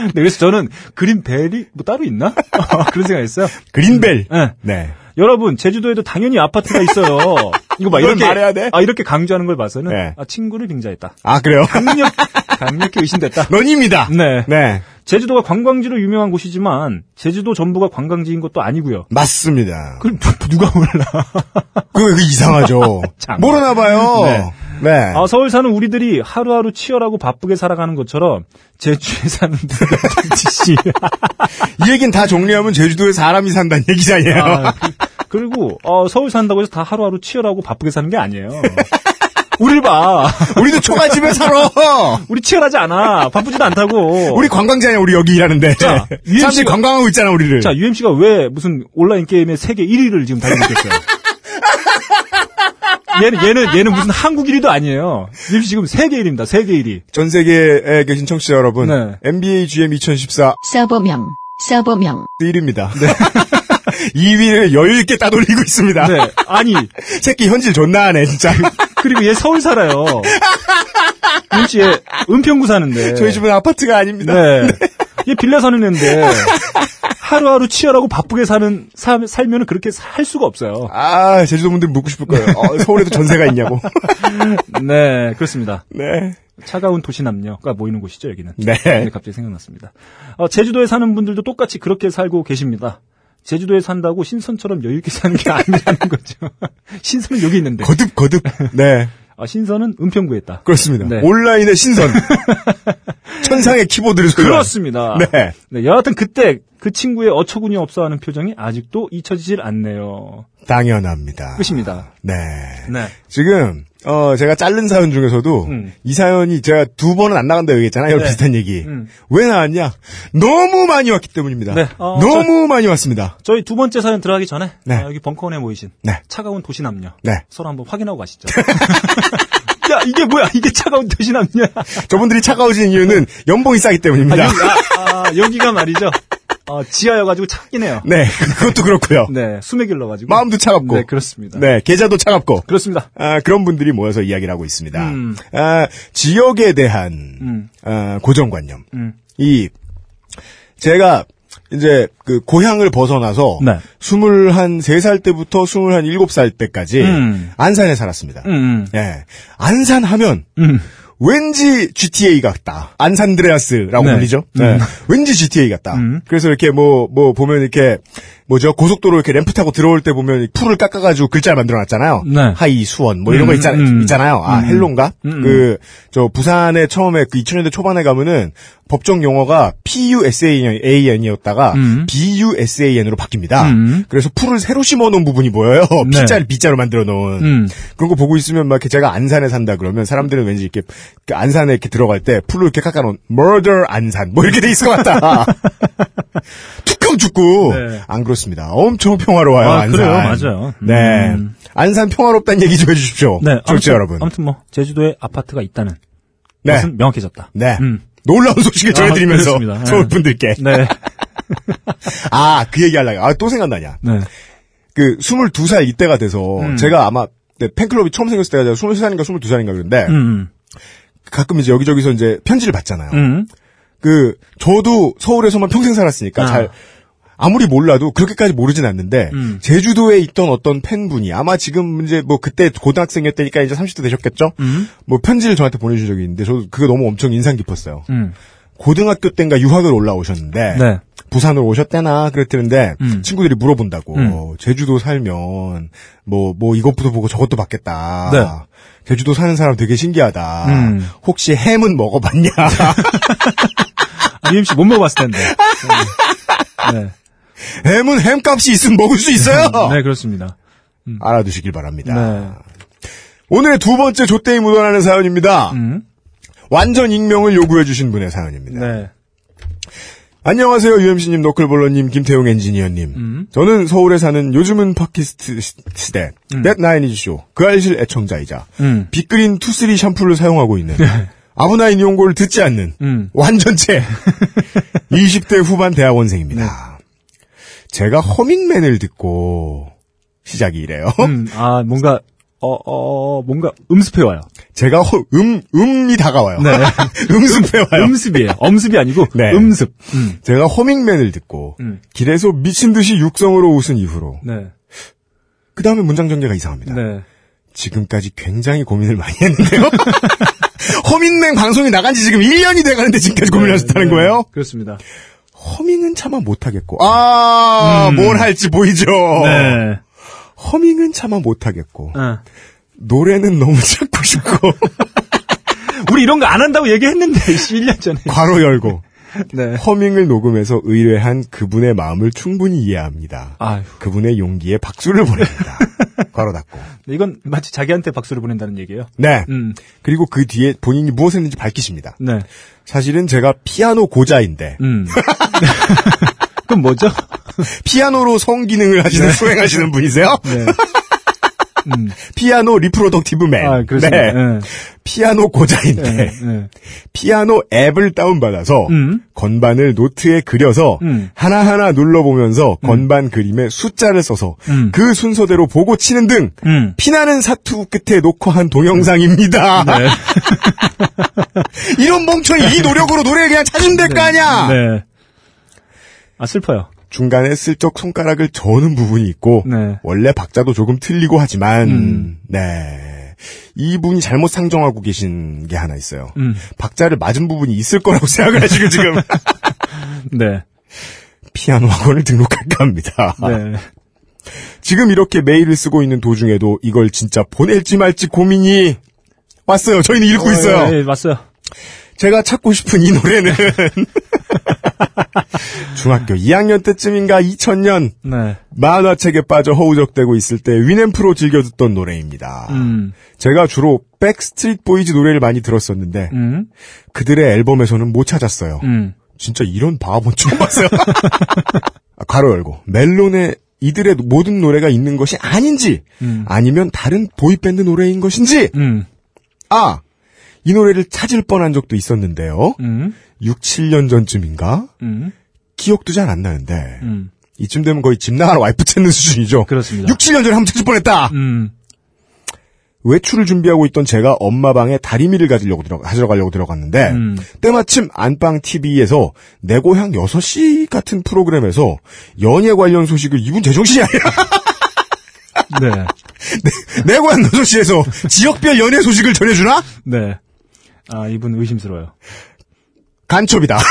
네, 그래서 저는 그린벨이 뭐 따로 있나 그런 생각했어요. 그린벨. 네. 네. 여러분 제주도에도 당연히 아파트가 있어요. 이거 봐 이걸 이렇게 말해야 돼? 아 이렇게 강조하는 걸 봐서는 네. 아, 친구를 빙자했다. 아 그래요? 강력 강력히 의심됐다. 넌입니다. 네. 네. 제주도가 관광지로 유명한 곳이지만 제주도 전부가 관광지인 것도 아니고요. 맞습니다. 그 누가 몰라? 그, 그 이상하죠. 참. 모르나 봐요. 네. 네. 아, 서울 사는 우리들이 하루하루 치열하고 바쁘게 살아가는 것처럼 제주에 사는 분들 씨. 이 얘기는 다 정리하면 제주도에 사람이 산다는 얘기잖아요. 아, 그, 리고 서울 산다고 해서 다 하루하루 치열하고 바쁘게 사는 게 아니에요. 우리를 봐. 우리도 초가집에 살아. 우리 치열하지 않아. 바쁘지도 않다고. 우리 관광지 아니야, 우리 여기 일하는데. 자, 사람들이 UMC 가- 관광하고 있잖아, 우리를. 자, UMC가 왜 무슨 온라인 게임의 세계 1위를 지금 달리고 있겠어요? 얘는, 얘는, 얘는 무슨 한국 1위도 아니에요. UMC 지금 세계 1위입니다. 세계 1위. 전 세계에 계신 청취자 여러분. 네. NBA GM 2014 서버명, 서버명. 1위입니다. 2위를 여유있게 따돌리고 있습니다. 네. 아니, 새끼 현질 존나 하네, 진짜. 그리고 얘 서울 살아요. UMC 얘 은평구 사는데. 저희 집은 아파트가 아닙니다. 네. 얘 빌라 사는 애인데. 하루하루 치열하고 바쁘게 사는, 사, 살면은 그렇게 살 수가 없어요. 아, 제주도 분들 묻고 싶을 거예요. 어, 서울에도 전세가 있냐고. 네, 그렇습니다. 네. 차가운 도시 남녀가 모이는 곳이죠, 여기는. 네. 네, 갑자기 생각났습니다. 어, 제주도에 사는 분들도 똑같이 그렇게 살고 계십니다. 제주도에 산다고 신선처럼 여유있게 사는 게 아니라는 거죠. 신선은 여기 있는데. 거듭, 거듭. 네. 아, 신선은 은평구에 있다. 그렇습니다. 네. 온라인의 신선. 천상의 키보드를 소유한. 그렇습니다. 네. 네, 여하튼 그때 그 친구의 어처구니 없어 하는 표정이 아직도 잊혀지질 않네요. 당연합니다. 끝입니다. 네. 네. 지금 어 제가 자른 사연 중에서도 음. 이 사연이 제가 두 번은 안 나간다 얘기했잖아요. 네. 비슷한 얘기. 음. 왜 나왔냐? 너무 많이 왔기 때문입니다. 네. 어, 너무 많이 왔습니다. 저희 두 번째 사연 들어가기 전에 네. 아, 여기 벙커원에 모이신 네. 차가운 도시 남녀 네. 서로 한번 확인하고 가시죠. 야 이게 뭐야? 이게 차가운 도시 남녀야? 저분들이 차가워진 이유는 연봉이 싸기 아, 때문입니다. 여기, 아, 아, 여기가 말이죠. 어, 지하여가지고 차긴 해요. 네, 그것도 그렇고요. 네, 수맥 일러가지고. 마음도 차갑고. 네, 그렇습니다. 네, 계좌도 차갑고. 그렇습니다. 아, 그런 분들이 모여서 이야기를 하고 있습니다. 음. 아, 지역에 대한 음. 아, 고정관념. 음. 이 제가 이제 그 고향을 벗어나서 네. 23살 때부터 27살 때까지 음. 안산에 살았습니다. 음, 예. 안산 하면 음. 왠지 GTA 같다. 안산드레아스라고 네. 불리죠. 네. 왠지 GTA 같다. 음. 그래서 이렇게 뭐, 뭐 보면 이렇게 뭐죠. 고속도로 이렇게 램프 타고 들어올 때 보면 풀을 깎아가지고 글자를 만들어 놨잖아요. 네. Hi, 수원, 뭐 이런 거 음, 있잖아요. 음. 아, 음. Hello인가? 음. 그, 저, 부산에 처음에 그 2000년대 초반에 가면은 법정 용어가 PUSAN이었다가 음. BUSAN으로 바뀝니다. 음. 그래서 풀을 새로 심어 놓은 부분이 보여요. 네. P자를 B자로 만들어 놓은. 음. 그런 거 보고 있으면 막 제가 안산에 산다 그러면 사람들은 왠지 이렇게 그 안산에 이렇게 들어갈 때 풀로 이렇게 깎아놓은 murder 안산 뭐 이렇게 돼 있을 것 같다. 툭형 죽고 네. 안 그렇 습니다. 엄청 평화로워요 아, 안산. 그래요, 맞아요. 네, 음. 안산 평화롭다는 얘기 좀 해주십시오. 네, 아무튼, 여러분. 아무튼 뭐 제주도에 아파트가 있다는 네, 것은 명확해졌다. 네. 음. 놀라운 소식을 아, 전해드리면서 그렇습니다. 네. 서울 분들께 네. 아 그 얘기 하려고 아 또 생각나냐. 네. 그 22살 이때가 돼서 음. 제가 아마 네, 팬클럽이 처음 생겼을 때가 23살인가 22살인가 그런데 음. 가끔 이제 여기저기서 이제 편지를 받잖아요. 음. 그 저도 서울에서만 평생 살았으니까 아. 잘 아무리 몰라도 그렇게까지 모르진 않는데 음. 제주도에 있던 어떤 팬분이 아마 지금 이제 뭐 그때 고등학생이었다니까 이제 30대 되셨겠죠? 음. 뭐 편지를 저한테 보내준 적이 있는데 저도 그거 너무 엄청 인상 깊었어요. 음. 고등학교 때인가 유학을 올라오셨는데 네. 부산으로 오셨대나 그랬는데 음. 친구들이 물어본다고 음. 제주도 살면 뭐뭐 이것부터 보고 저것도 받겠다. 네. 제주도 사는 사람 되게 신기하다. 음. 혹시 햄은 먹어봤냐? UMC 못 먹어봤을 텐데. 네. 햄은 햄값이 있으면 먹을 수 있어요. 네, 그렇습니다. 알아두시길 바랍니다. 네. 오늘의 두 번째 조땡이 묻어나는 사연입니다. 음. 완전 익명을 요구해주신 분의 사연입니다. 네. 안녕하세요, UMC님, 너클볼러님, 김태용 엔지니어님. 음. 저는 서울에 사는 요즘은 팟캐스트 시- 시대, 넷나인이즈쇼, 그 알실 애청자이자, 음. 빅그린 투쓰리 샴푸를 사용하고 있는, 아브나인 이용고를 듣지 않는, 음. 완전체, 20대 후반 대학원생입니다. 제가 허밍맨을 듣고, 시작이 이래요. 음, 아, 뭔가, 어, 어, 뭔가 음습해 와요. 제가 허, 음, 음이 다가와요. 네. 음습해 와요. 음습이에요. 엄습이 아니고, 네. 음습. 음. 제가 허밍맨을 듣고, 음. 길에서 미친 듯이 육성으로 웃은 이후로, 네. 그 다음에 문장 전개가 이상합니다. 네. 지금까지 굉장히 고민을 많이 했는데요. 허밍맨 방송이 나간 지 지금 1년이 돼가는데 지금까지 고민을 하셨다는 네. 거예요? 그렇습니다. 허밍은 차마 못하겠고, 아, 음. 뭘 할지 보이죠? 네. 허밍은 차마 못하겠고, 어. 노래는 너무 찾고 싶고, 우리 이런 거 안 한다고 얘기했는데, 1년 전에. 괄호 열고, 네. 허밍을 녹음해서 의뢰한 그분의 마음을 충분히 이해합니다. 아유. 그분의 용기에 박수를 보냅니다. 괄호 닫고. 이건 마치 자기한테 박수를 보낸다는 얘기예요. 네. 음. 그리고 그 뒤에 본인이 무엇을 했는지 밝히십니다. 네. 사실은 제가 피아노 고자인데, 음. 그럼 뭐죠? 피아노로 성기능을 하시는, 수행하시는 분이세요? 네. 음. 피아노 reproductive man. 아. 네. 네. 피아노 고자인데, 네. 네. 피아노 앱을 다운받아서, 음. 건반을 노트에 그려서, 음. 하나하나 눌러보면서 건반 그림에 숫자를 써서, 음. 그 순서대로 보고 치는 등, 음. 피나는 사투 끝에 녹화한 동영상입니다. 네. 이런 멍청이 이 노력으로 노래를 그냥 찾으면 될 거 아니야! 네. 아, 슬퍼요. 중간에 슬쩍 손가락을 저는 부분이 있고, 네. 원래 박자도 조금 틀리고 하지만, 음. 네. 이분이 잘못 상정하고 계신 게 하나 있어요. 음. 박자를 맞은 부분이 있을 거라고 생각을 하시고 지금 네. 피아노 학원을 등록할까 합니다. 네. 지금 이렇게 메일을 쓰고 있는 도중에도 이걸 진짜 보낼지 말지 고민이 왔어요. 저희는 읽고 있어요. 네, 맞어요. 제가 찾고 싶은 이 노래는 중학교 2학년 때쯤인가 2000년 네. 만화책에 빠져 허우적대고 있을 때 Winamp로 즐겨 듣던 노래입니다. 음. 제가 주로 백스트리트 보이즈 노래를 많이 들었었는데 음. 그들의 앨범에서는 못 찾았어요. 음. 진짜 이런 바본 처음 봤어요. 아, 괄호 열고 멜론에 이들의 모든 노래가 있는 것이 아닌지 음. 아니면 다른 boy band 노래인 것인지 음. 아! 이 노래를 찾을 뻔한 적도 있었는데요. 음. 6, 7년 전쯤인가? 음. 기억도 잘 안 나는데 음. 이쯤 되면 거의 집 나가는 와이프 찾는 수준이죠. 그렇습니다. 6, 7년 전에 한번 찾을 뻔했다. 음. 외출을 준비하고 있던 제가 엄마 방에 다리미를 가지려고 들어 가지러 가려고 들어갔는데 음. 때마침 안방 TV에서 내 고향 6시 같은 프로그램에서 연예 관련 소식을 이분 제정신이 아니야. 네. 내 고향 6시에서 지역별 연예 소식을 전해주나? 네. 아, 이분 의심스러워요. 간첩이다.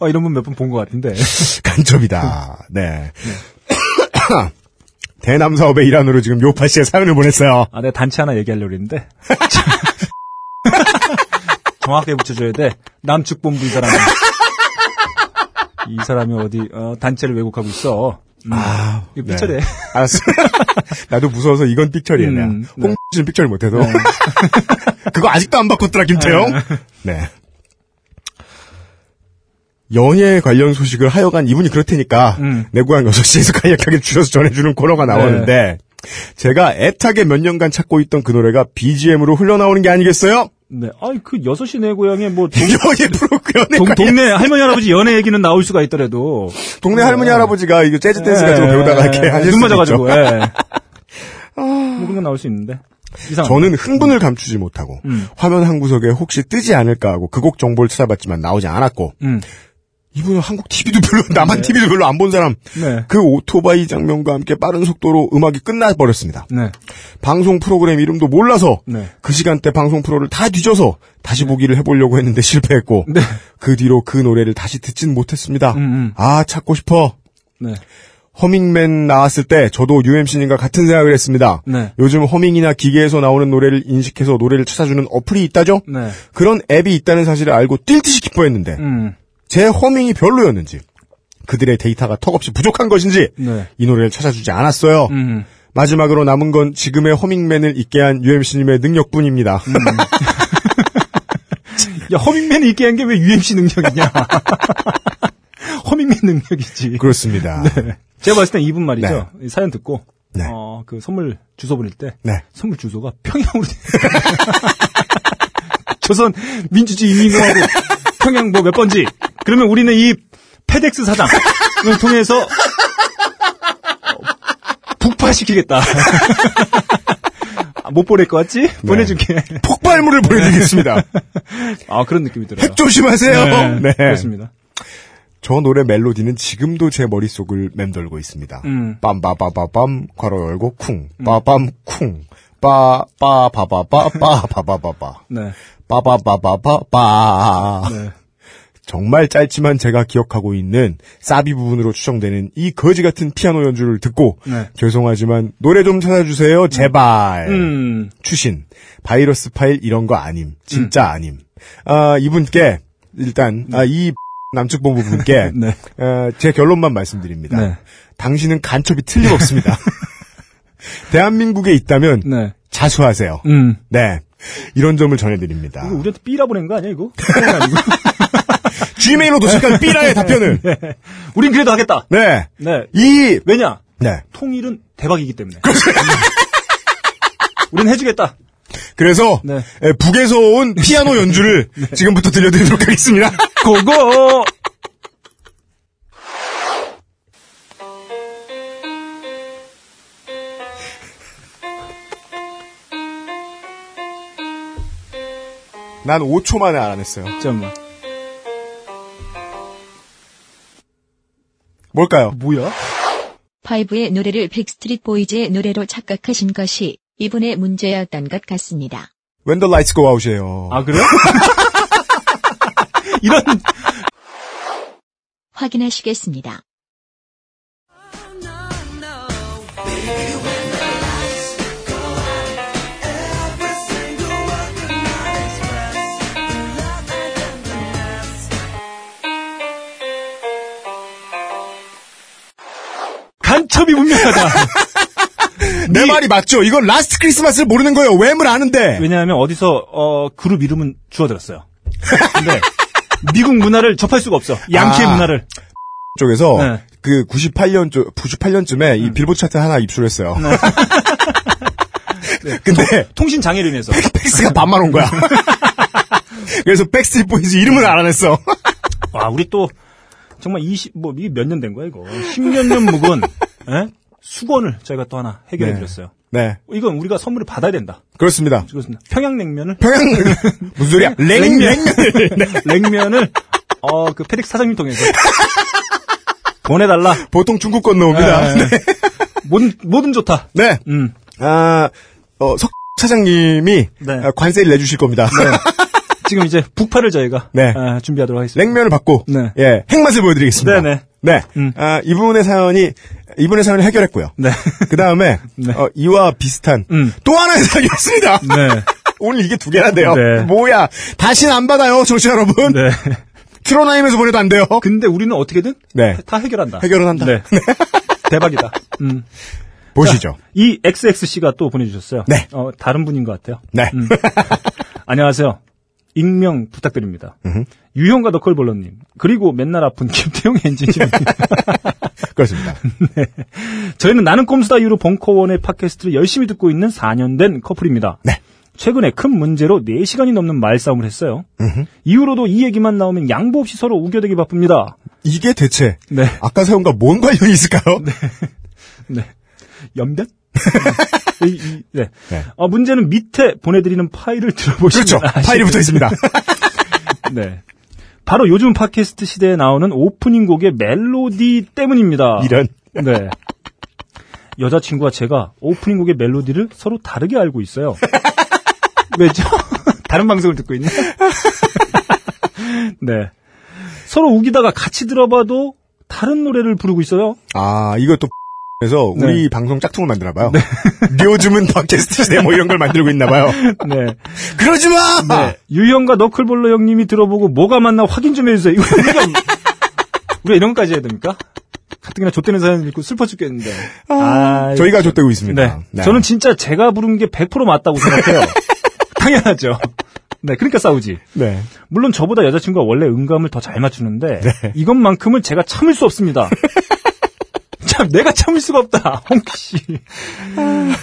어, 이런 분 몇 번 본 것 같은데. 간첩이다. 네. 대남 사업의 일환으로 지금 요파 씨의 사연을 보냈어요. 아, 내가 단체 하나 얘기하려고 했는데. 정확하게 붙여줘야 돼. 남측본부 이 사람 이. 이 사람이 어디, 어, 단체를 왜곡하고 있어. 음. 아, 이거 삐처리해. 알았어. 나도 무서워서 이건 픽처리해, 내가. 음, 네. 홍씨는 픽처리 못해서. 그거 아직도 안 바꿨더라, 김태형. 네. 연예 관련 소식을 하여간 이분이 그렇다니까, 음. 내 고향 6시에서 간략하게 줄여서 전해주는 코너가 나오는데, 제가 애타게 몇 년간 찾고 있던 그 노래가 BGM으로 흘러나오는 게 아니겠어요? 네. 아이, 그 6시 내 고향에 뭐, 동, 연예 프로, 연예 동, 관련 동네 할머니 할아버지 연애 얘기는 나올 수가 있더라도. 동네 할머니 할아버지가 이거 재즈 댄스 같은 거 배우다가 이렇게 하실 눈 맞아가지고. 예. 뭐 그런 건 나올 수 있는데. 이상. 저는 흥분을 감추지 못하고 음. 화면 한 구석에 혹시 뜨지 않을까 하고 그 곡 정보를 찾아봤지만 나오지 않았고 음. 이분은 한국 TV도 별로 남한 TV도 별로 안 본 사람 네. 그 오토바이 장면과 함께 빠른 속도로 음악이 끝나버렸습니다. 네. 방송 프로그램 이름도 몰라서 네. 그 시간대 방송 프로를 다 뒤져서 다시 보기를 해보려고 했는데 실패했고 네. 그 뒤로 그 노래를 다시 듣진 못했습니다. 음, 음. 아 찾고 싶어. 네. 허밍맨 나왔을 때 저도 UMC님과 같은 생각을 했습니다. 네. 요즘 허밍이나 기계에서 나오는 노래를 인식해서 노래를 찾아주는 어플이 있다죠? 네. 그런 앱이 있다는 사실을 알고 뛸 듯이 기뻐했는데 음. 제 허밍이 별로였는지 그들의 데이터가 턱없이 부족한 것인지 네. 이 노래를 찾아주지 않았어요. 음. 마지막으로 남은 건 지금의 허밍맨을 있게 한 UMC님의 능력뿐입니다. 야, 허밍맨이 있게 한 게 왜 UMC 능력이냐. 허밍맨 능력이지. 그렇습니다. 네. 제가 봤을 땐 이분 말이죠. 이 사연 듣고, 네. 어, 그 선물 주소 보낼 때, 네. 선물 주소가 평양으로 돼. 조선 민주주의 인민공화국 평양 뭐 몇 번지. 그러면 우리는 이 페덱스 사장을 통해서 어, 북파시키겠다. 아, 못 보낼 것 같지? 보내줄게. 폭발물을 보내드리겠습니다. 아 그런 느낌이 들어요. 핵 조심하세요. 네. 그렇습니다. 저 노래 멜로디는 지금도 제 머릿속을 맴돌고 있습니다. 음. 빰바바바밤 괄호 열고 쿵 빠밤 쿵 빠빠바바바바 빠바바바바 네. 빠바바바바바 네. 정말 짧지만 제가 기억하고 있는 사비 부분으로 추정되는 이 거지 같은 피아노 연주를 듣고 네. 죄송하지만 노래 좀 찾아주세요 제발 음. 추신 바이러스 파일 이런 거 아님 진짜 아님 아 이분께 일단 아, 이 남측 본부 분께 네. 어, 제 결론만 말씀드립니다. 네. 당신은 간첩이 틀림없습니다. 대한민국에 있다면 네. 자수하세요. 음. 네. 이런 점을 전해드립니다. 이거 우리한테 삐라 보낸 거 아니야, 이거? G메일로 도착한 삐라의 답변을. 우린 그래도 하겠다. 네. 네. 이, 왜냐? 네. 통일은 대박이기 때문에. 우린 해주겠다. 그래서, 네. 에, 북에서 온 피아노 연주를 지금부터 들려드리도록 하겠습니다. 고고! 난 5초 만에 알아냈어요. 잠깐만. 뭘까요? 뭐야? 파이브의 노래를 백스트리트 보이즈의 노래로 착각하신 것이 이분의 문제였던 것 같습니다. When the lights go out이에요. 아, 그래요? 이런, 확인하시겠습니다. 간첩이 분명하다. 내 말이 맞죠? 이건 Last Christmas를 모르는 거예요. Wham을 아는데. 왜냐하면 어디서, 어, 그룹 이름은 주워들었어요. 근데, 미국 문화를 접할 수가 없어. 양키의 아. 문화를. 쪽에서 네. 그 98년 쪽 98년쯤에 이 빌보드 차트 하나 입수했어요. 근데 통신 장애로 인해서. 팩스가 반만 온 거야. 그래서 Backstreet Boys 이름을 알아냈어. 와, 우리 또, 정말 20, 뭐, 이게 몇 년 된 거야, 이거. 10년 년 묵은, 예? 수건을 저희가 또 하나 해결해 드렸어요. 네, 이건 우리가 선물을 받아야 된다. 그렇습니다. 그렇습니다. 평양냉면을, 평양 무슨 소리야? 냉 냉면. 냉면을 네. 냉면을, 어, 그 페덱스 사장님 통해서 보내달라. 보통 중국 건너옵니다. 네. 네. 뭐든, 뭐든 좋다. 네. 음. 아, 어, 석 차장님이 네. 아, 관세를 내주실 겁니다. 지금 이제 북파를 저희가 네. 아, 준비하도록 하겠습니다. 냉면을 받고 네. 예 핵맛을 보여드리겠습니다. 네네. 네. 음. 아, 이분의 사연이 이분의 사연을 해결했고요. 네. 그 다음에 네. 어, 이와 비슷한 음. 또 하나의 사연이었습니다. 네. 오늘 이게 두 개나 돼요. 네. 뭐야? 다시는 안 받아요, 정치 여러분. 네. 트로나임에서 보내도 안 돼요. 근데 우리는 어떻게든 네. 다 해결한다. 해결은 한다. 네. 대박이다. 음. 보시죠. 이 XXC가 또 보내주셨어요. 네. 어, 다른 분인 것 같아요. 네. 음. 안녕하세요. 익명 부탁드립니다. 음흠. 유형과 너클볼러님 그리고 맨날 아픈 김태용 엔지니어님. 그렇습니다. 저희는 나는 꼼수다 이후로 벙커원의 팟캐스트를 열심히 듣고 있는 4년 된 커플입니다. 네. 최근에 큰 문제로 4시간이 넘는 말싸움을 했어요. 이후로도 이 얘기만 나오면 양보 없이 서로 우겨대기 바쁩니다. 이게 대체 네. 아까 사연과 뭔 관련이 있을까요? 네. 연변? 네. 네. 어, 문제는 밑에 보내드리는 파일을 들어보시면 그렇죠. 아시겠- 파일이 붙어 있습니다. 네. 바로 요즘 팟캐스트 시대에 나오는 오프닝 곡의 멜로디 때문입니다. 이런. 네. 여자친구와 제가 오프닝 곡의 멜로디를 서로 다르게 알고 있어요. 왜죠? 다른 방송을 듣고 있네. 네. 서로 우기다가 같이 들어봐도 다른 노래를 부르고 있어요. 아, 이것도 그래서 네. 우리 방송 짝퉁을 만드나 봐요. 요즘은 팟캐스트 시대 뭐 이런 걸 만들고 있나 봐요. 네. 그러지 마! 네. 유형과 너클볼러 형님이 들어보고 뭐가 맞나 확인 좀 해주세요. 이거 우리가, 우리가 이런 것까지 해야 됩니까? 가뜩이나 좆되는 사연 읽고 슬퍼 죽겠는데. 아, 저희가 줬대고 있습니다. 네. 저는 진짜 제가 부른 게 100% 맞다고 생각해요. 당연하죠. 네, 그러니까 싸우지. 네. 물론 저보다 여자친구가 원래 음감을 더 잘 맞추는데 네. 이것만큼은 제가 참을 수 없습니다. 참 내가 참을 수가 없다. 홍기 씨.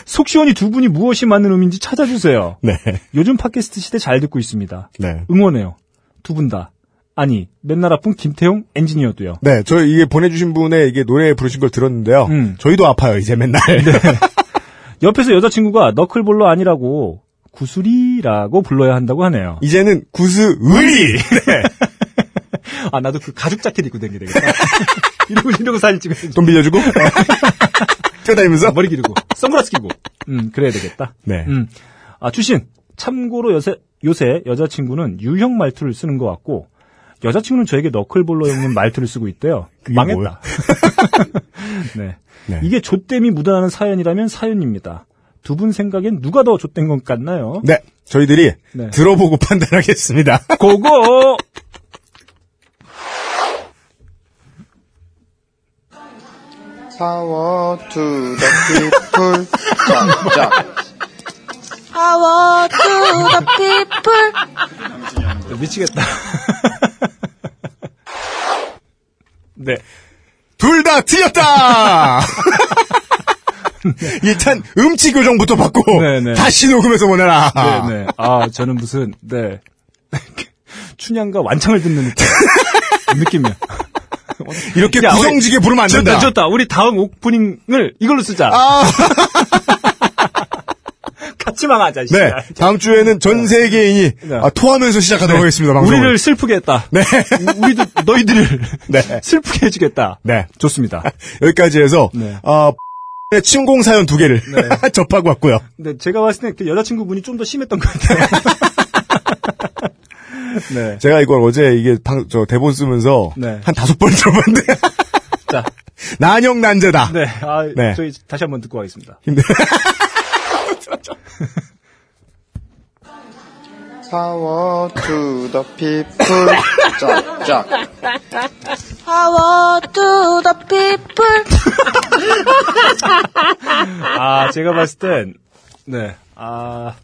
속 시원히 두 분이 무엇이 맞는 음인지 찾아주세요. 네. 요즘 팟캐스트 시대 잘 듣고 있습니다. 네. 응원해요. 두 분 다. 아니 맨날 아픈 김태용 엔지니어도요. 네, 저 이게 보내주신 분의 이게 노래 부르신 걸 들었는데요. 음. 저희도 아파요, 이제 맨날. 옆에서 여자친구가 너클볼러 아니라고 구슬이라고 불러야 한다고 하네요. 이제는 구스 의리! 네. 아 나도 그 가죽 자켓 입고 다니게 되겠다. 이러고 이러고 사진 찍어. 돈 빌려주고? 뛰어다니면서? 머리 기르고 선글라스 끼고. 음 그래야 되겠다. 네. 음. 아 출신. 참고로 요새 요새 여자친구는 유형 말투를 쓰는 것 같고 여자친구는 저에게 너클볼러 형님 말투를 쓰고 있대요. 망했다. 네. 네. 이게 좆댐이 묻어나는 사연이라면 사연입니다. 두 분 생각엔 누가 더 좆된 것 같나요? 네. 저희들이 네. 들어보고 판단하겠습니다. 고고! Power to the people. 자, 자. Power to the people. 미치겠다. 네. 둘 다 틀렸다! 일단 음치 교정부터 받고 네네. 다시 녹음해서 보내라. 네네. 아, 저는 무슨, 네. 춘향과 완창을 듣는 느낌. 느낌이야. 이렇게 야, 구성지게 부르면 안 된다. 좋다, 좋다. 우리 다음 오프닝을 이걸로 쓰자. 아, 같이 망하자, 씨. 네. 다음 주에는 전 세계인이 네. 아, 토하면서 시작하도록 하겠습니다. 방송을. 우리를 슬프게 했다. 네. 우- 우리도 너희들을 네. 슬프게 해주겠다. 네. 좋습니다. 여기까지 해서 네. 어, 의 침공 사연 두 개를 접하고 왔고요. 근데 제가 봤을 때 그 여자친구분이 좀 더 심했던 것 같아요. 네. 제가 이걸 어제 이게 방, 저 대본 쓰면서 네. 한 다섯 번 들어봤는데 자, 난영 난제다. 네. 아, 네. 저희 다시 한번 듣고 가겠습니다. 힘들. Power to the people. 자, 자. Power to the people. 아, 제가 봤을 땐, 네. 아,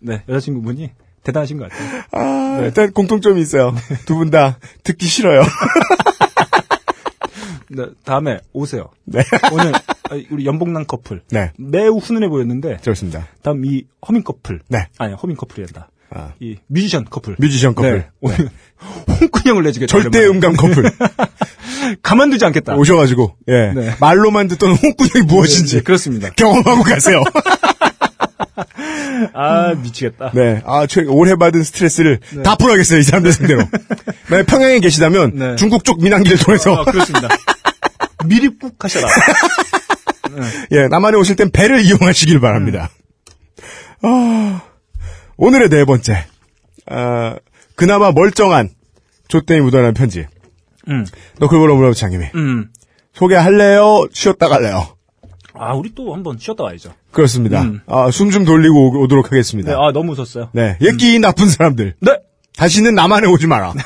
네. 여자친구분이 대단하신 것 같아요. 아, 일단 공통점이 있어요. 두 분 다 듣기 싫어요. 네, 다음에 오세요. 네. 오늘 아, 우리 연봉난 커플. 네. 매우 훈훈해 보였는데 좋습니다. 다음 이 허밍 커플. 네. 아니 허밍 커플이란다. 아, 이 뮤지션 커플. 뮤지션 커플. 네. 오늘 홍군형을 내주겠다. 절대. 음감 커플. 가만두지 않겠다. 오셔가지고, 예. 네. 말로만 듣던 무엇인지 네, 그렇습니다. 경험하고 가세요. 아 미치겠다. 네. 아, 최, 올해 받은 스트레스를 다 풀어야겠어요, 이 사람들 상대로. 만약 평양에 계시다면 네. 중국 쪽 민항기를 통해서 아, 그렇습니다. 미리 꾹 하셔라. 예, 남한에 오실 땐 배를 이용하시길 바랍니다. 아, 오늘의 네 번째. 아, 그나마 멀쩡한 조땡이 묻어나는 편지. 음, 너클보러 물어보장님이 음. 소개할래요? 쉬었다 갈래요? 아 우리 또 한번 쉬었다 와야죠. 그렇습니다. 음. 아, 숨 좀 돌리고 오, 오도록 네, 하겠습니다. 아 너무 웃었어요. 네, 예끼 나쁜 사람들. 네. 다시는 남한에 오지 마라.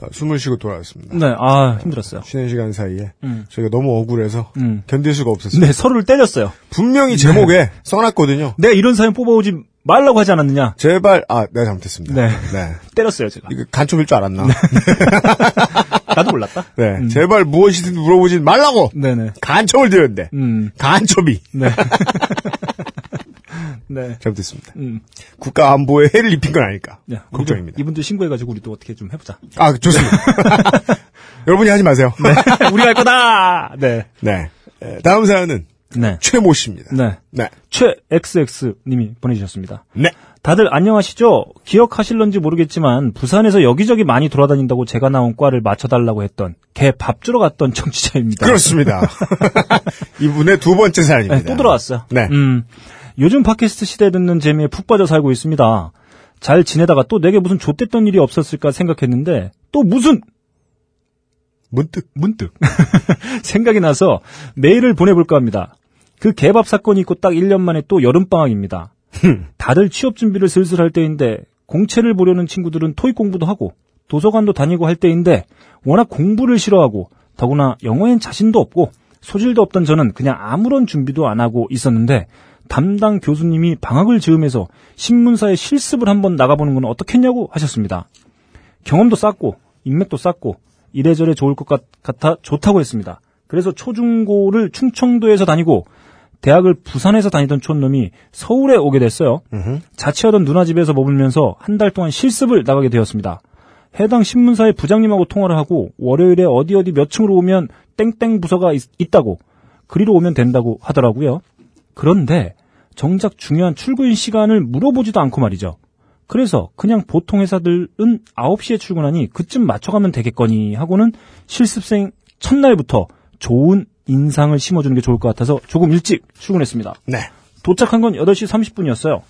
아, 숨을 쉬고 돌아왔습니다. 네, 아 힘들었어요. 쉬는 시간 사이에 음. 저희가 너무 억울해서 음. 견딜 수가 없었어요. 네, 서로를 때렸어요. 분명히 제목에 써놨거든요. 내가 이런 사연 뽑아오지 말라고 하지 않았느냐? 제발, 아, 내가 잘못했습니다. 네. 네. 때렸어요, 제가. 이거 간첩일 줄 알았나? 나도 몰랐다. 네. 음. 제발 무엇이든 물어보지 말라고! 네네. 간첩을 드렸는데. 음, 간첩이. 네. 네. 잘못했습니다. 음, 국가 안보에 해를 입힌 건 아닐까. 네. 걱정입니다. 이분들 신고해가지고 우리도 어떻게 좀 해보자. 아, 좋습니다. 여러분이 하지 마세요. 네. 우리가 할 거다! 네. 에, 다음 사연은 네. 최모 씨입니다. 네. 네. 최XX님이 보내주셨습니다. 네. 다들 안녕하시죠? 기억하실런지 모르겠지만 부산에서 여기저기 많이 돌아다닌다고 제가 나온 과를 맞춰달라고 했던 개 밥 주러 갔던 청취자입니다. 그렇습니다. 이분의 두 번째 사연입니다. 네, 또 들어왔어요. 네. 음, 요즘 팟캐스트 시대 듣는 재미에 푹 빠져 살고 있습니다. 잘 지내다가 또 내게 무슨 좆됐던 일이 없었을까 생각했는데 또 무슨 문득. 문득 생각이 나서 메일을 보내볼까 합니다. 그 개밥 사건이 있고 딱 1년 만에 또 여름방학입니다. 다들 취업 준비를 슬슬 할 때인데 공채를 보려는 친구들은 토익 공부도 하고 도서관도 다니고 할 때인데 워낙 공부를 싫어하고 더구나 영어엔 자신도 없고 소질도 없던 저는 그냥 아무런 준비도 안 하고 있었는데 담당 교수님이 방학을 즈음해서 신문사에 실습을 한번 나가보는 건 어떻겠냐고 하셨습니다. 경험도 쌓고 인맥도 쌓고 이래저래 좋을 것 같, 같아 좋다고 했습니다. 그래서 초중고를 충청도에서 다니고 대학을 부산에서 다니던 촌놈이 서울에 오게 됐어요. 자취하던 누나 집에서 머물면서 한 달 동안 실습을 나가게 되었습니다. 해당 신문사의 부장님하고 통화를 하고 월요일에 어디 어디 몇 층으로 오면 땡땡 부서가 있, 있다고 그리로 오면 된다고 하더라고요. 그런데 정작 중요한 출근 시간을 물어보지도 않고 말이죠. 그래서 그냥 보통 회사들은 9시에 출근하니 그쯤 맞춰가면 되겠거니 하고는 실습생 첫날부터 좋은 인상을 심어주는 게 좋을 것 같아서 조금 일찍 출근했습니다. 네. 도착한 건 8시 30분이었어요.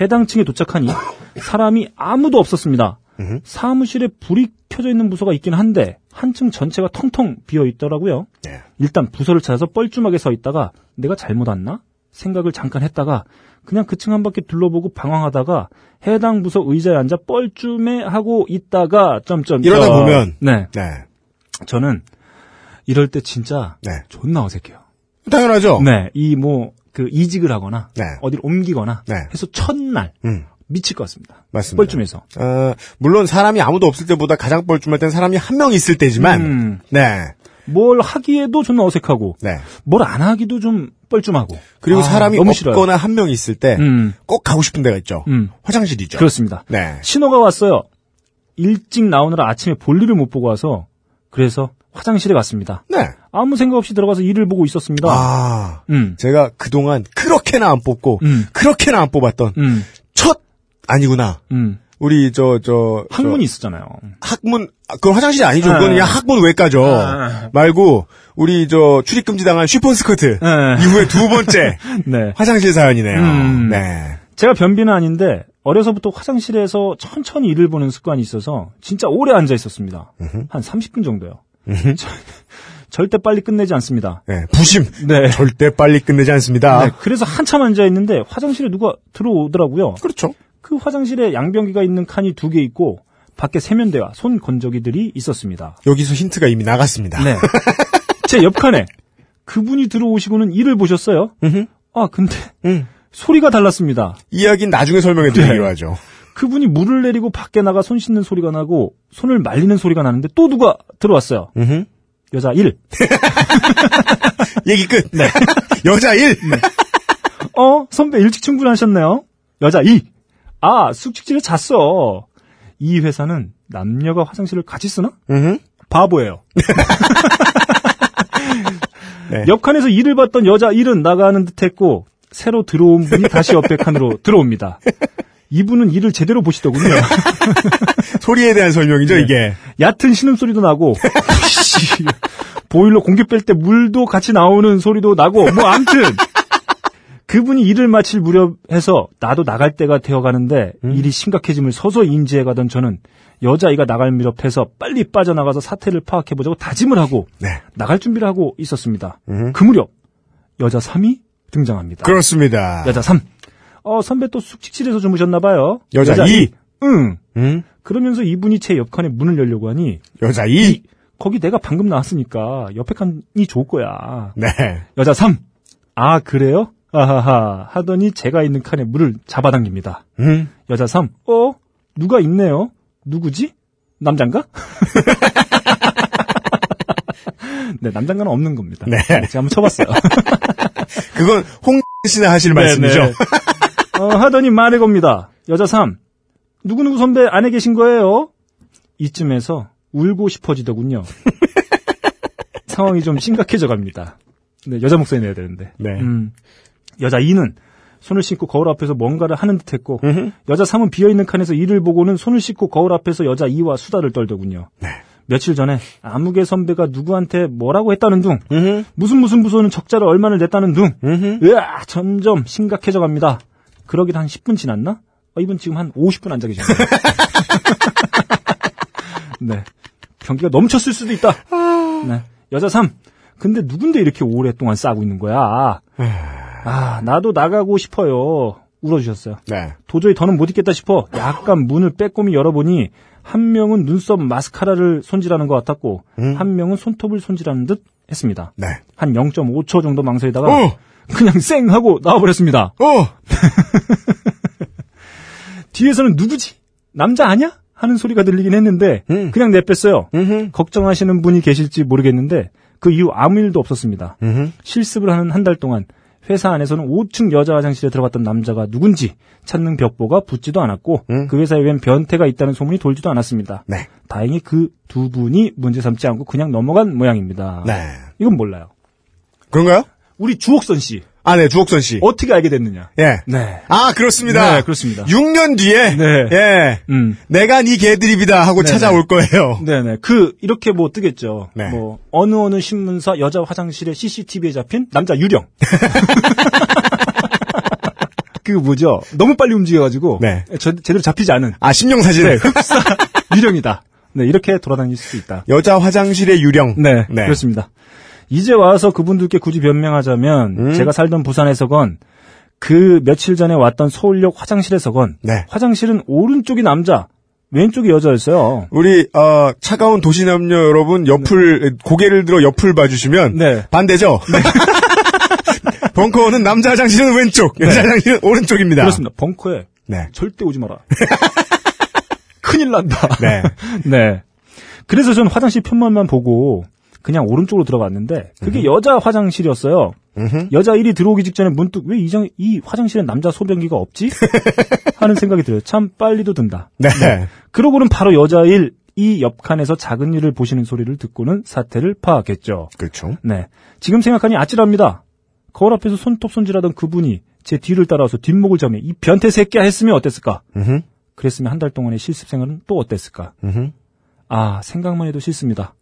해당 층에 도착하니 사람이 아무도 없었습니다. 사무실에 불이 켜져 있는 부서가 있긴 한데 한 층 전체가 텅텅 비어 있더라고요. 네. 일단 부서를 찾아서 뻘쭘하게 서 있다가 내가 잘못 왔나? 생각을 잠깐 했다가 그냥 그 층 한 바퀴 둘러보고 방황하다가 해당 부서 의자에 앉아 뻘쭘해 하고 있다가 점점 이러다 보면 네 네. 저는 이럴 때 진짜 네. 존나 어색해요. 당연하죠. 네, 이 뭐 그 이직을 하거나 네. 어디를 옮기거나 네. 해서 첫날 음. 미칠 것 같습니다. 맞습니다. 뻘쭘해서. 어, 물론 사람이 아무도 없을 때보다 가장 뻘쭘할 땐 사람이 한 명 있을 때지만, 음, 네, 뭘 하기에도 존나 어색하고 네. 뭘 안 하기도 좀 뻘쭘하고. 그리고 아, 사람이 너무 싫어요. 없거나 한 명 있을 때, 음, 꼭 가고 싶은 데가 있죠. 음, 화장실이죠. 그렇습니다. 네. 신호가 왔어요. 일찍 나오느라 아침에 볼일을 못 보고 와서 그래서 화장실에 갔습니다. 네. 아무 생각 없이 들어가서 일을 보고 있었습니다. 아, 음, 제가 그동안 그렇게나 안 뽑고, 음, 그렇게나 안 뽑았던, 음, 첫, 아니구나. 음. 우리, 저, 저, 학문이 저 있었잖아요. 학문, 아, 그건 화장실이 아니죠. 아. 그건 그냥 학문 외과죠. 아. 말고, 우리, 저, 출입 금지 당한 쉬폰 스커트. 네. 이후에 두 번째, 네. 화장실 사연이네요. 음. 네. 제가 변비는 아닌데 어려서부터 화장실에서 천천히 일을 보는 습관이 있어서 진짜 오래 앉아 있었습니다. 한 30분 정도요. 저- 절대 빨리 끝내지 않습니다. 네. 부심. 네. 절대 빨리 끝내지 않습니다. 네, 그래서 한참 앉아 있는데 화장실에 누가 들어오더라고요. 그렇죠. 그 화장실에 양변기가 있는 칸이 두 개 있고 밖에 세면대와 손 건조기들이 있었습니다. 여기서 힌트가 이미 나갔습니다. 네. 제 옆칸에 그분이 들어오시고는 일을 보셨어요. 아 근데 음. 소리가 달랐습니다. 이야기는 나중에 설명해 드리기로 네. 하죠. 그분이 물을 내리고 밖에 나가 손 씻는 소리가 나고 손을 말리는 소리가 나는데 또 누가 들어왔어요. 음흠. 여자 1. 얘기 끝. 네. 여자 1. 어, 선배 일찍 충분하셨네요. 여자 2. 아, 숙직질에 잤어. 이 회사는 남녀가 화장실을 같이 쓰나? 음흠. 바보예요. 네. 옆 칸에서 일을 봤던 여자 1은 나가는 듯 했고, 새로 들어온 분이 다시 옆에 칸으로 들어옵니다. 이분은 일을 제대로 보시더군요. 소리에 대한 설명이죠, 네. 이게. 얕은 신음소리도 나고, 씨, 보일러 공기 뺄 때 물도 같이 나오는 소리도 나고, 뭐, 암튼! 그분이 일을 마칠 무렵 해서 나도 나갈 때가 되어 가는데, 일이 심각해짐을 서서히 인지해 가던 저는 여자아이가 나갈 무렵 해서 빨리 빠져나가서 사태를 파악해 보자고 다짐을 하고, 네. 나갈 준비를 하고 있었습니다. 음. 그 무렵, 여자 3이 등장합니다. 그렇습니다. 여자 3. 어, 선배 또 숙직실에서 주무셨나 봐요. 여자 2. 응. 음. 그러면서 이분이 제 옆칸에 문을 열려고 하니, 여자 2. 거기 내가 방금 나왔으니까 옆에 칸이 좋을 거야. 네. 여자 3. 아, 그래요? 아하하. 하더니 제가 있는 칸에 물을 잡아당깁니다. 음. 여자 3. 어? 누가 있네요? 누구지? 남잔가? 네, 남잔가는 없는 겁니다. 네. 제가 한번 쳐봤어요. 그건 홍 씨나 하실 말씀이죠. 어, 하더니 말해 겁니다. 여자 3. 누구누구 선배 안에 계신 거예요? 이쯤에서 울고 싶어지더군요. 상황이 좀 심각해져 갑니다. 네, 여자 목소리 내야 되는데. 네. 음, 여자 2는 손을 씻고 거울 앞에서 뭔가를 하는 듯 했고, 음흠. 여자 3은 비어있는 칸에서 이를 보고는 손을 씻고 거울 앞에서 여자 2와 수다를 떨더군요. 네. 며칠 전에 아무개 선배가 누구한테 뭐라고 했다는 둥, 음흠. 무슨 무슨 부서는 적자를 얼마를 냈다는 둥, 음흠. 으아, 점점 심각해져 갑니다. 그러길 한 10분 지났나? 어, 이분 지금 한 50분 앉아 계셨네요. 네. 경기가 넘쳤을 수도 있다. 네. 여자 3. 근데 누군데 이렇게 오랫동안 싸고 있는 거야? 아, 나도 나가고 싶어요. 울어주셨어요. 네. 도저히 더는 못 있겠다 싶어 약간 문을 빼꼼히 열어보니 한 명은 눈썹 마스카라를 손질하는 것 같았고 음. 한 명은 손톱을 손질하는 듯 했습니다. 네. 한 0.5초 정도 망설이다가 어! 그냥 쌩 하고 나와버렸습니다. 어! 뒤에서는 누구지? 남자 아냐? 하는 소리가 들리긴 했는데 음. 그냥 내뺐어요. 음흠. 걱정하시는 분이 계실지 모르겠는데 그 이후 아무 일도 없었습니다. 음흠. 실습을 하는 한 달 동안 회사 안에서는 5층 여자 화장실에 들어갔던 남자가 누군지 찾는 벽보가 붙지도 않았고 음. 그 회사에 웬 변태가 있다는 소문이 돌지도 않았습니다. 네. 다행히 그 두 분이 문제 삼지 않고 그냥 넘어간 모양입니다. 네. 이건 몰라요. 그런가요? 우리 주옥선 씨 아, 네, 주옥선 씨. 어떻게 알게 됐느냐? 예. 네. 아, 그렇습니다. 네, 그렇습니다. 6년 뒤에, 네. 예. 음. 내가 네 개드립이다 하고 네네. 찾아올 거예요. 네네. 그, 이렇게 뭐 뜨겠죠. 네. 뭐, 어느 어느 신문사 여자 화장실에 CCTV에 잡힌 남자 유령. 그 뭐죠. 너무 빨리 움직여가지고. 네. 저- 제대로 잡히지 않은. 아, 심령 사진. 네, 흡사 유령이다. 네, 이렇게 돌아다닐 수 있다. 여자 화장실의 유령. 네, 그렇습니다. 이제 와서 그분들께 굳이 변명하자면 음. 제가 살던 부산에서건 그 며칠 전에 왔던 서울역 화장실에서건 네. 화장실은 오른쪽이 남자, 왼쪽이 여자였어요. 우리 어, 차가운 도시 남녀 여러분 옆을 고개를 들어 옆을 봐주시면 네. 반대죠. 벙커는 남자 화장실은 왼쪽, 여자 화장실은 오른쪽입니다. 그렇습니다. 벙커에 네. 절대 오지 마라. 큰일 난다. 네. 네. 그래서 전 화장실 편만만 보고 그냥 오른쪽으로 들어갔는데 그게 여자 화장실이었어요. 음흠. 여자 1이 들어오기 직전에 문득 왜이이 화장실에 남자 소변기가 없지? 하는 생각이 들어요. 참 빨리도 든다. 네. 그러고는 바로 여자 1, 이 옆칸에서 작은 일을 보시는 소리를 듣고는 사태를 파악했죠. 그렇죠. 네. 지금 생각하니 아찔합니다. 거울 앞에서 손톱 손질하던 그분이 제 뒤를 따라와서 뒷목을 잡며 이 변태 새끼야 했으면 어땠을까? 음흠. 그랬으면 한 달 동안의 실습 생활은 또 어땠을까? 음흠. 아, 생각만 해도 싫습니다.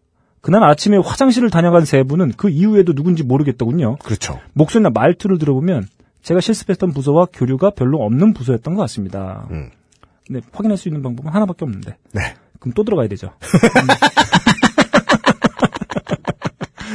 그날 아침에 화장실을 다녀간 세 분은 그 이후에도 누군지 모르겠더군요. 그렇죠. 목소리나 말투를 들어보면 제가 실습했던 부서와 교류가 별로 없는 부서였던 것 같습니다. 음. 네, 확인할 수 있는 방법은 하나밖에 없는데. 네. 그럼 또 들어가야 되죠. 음.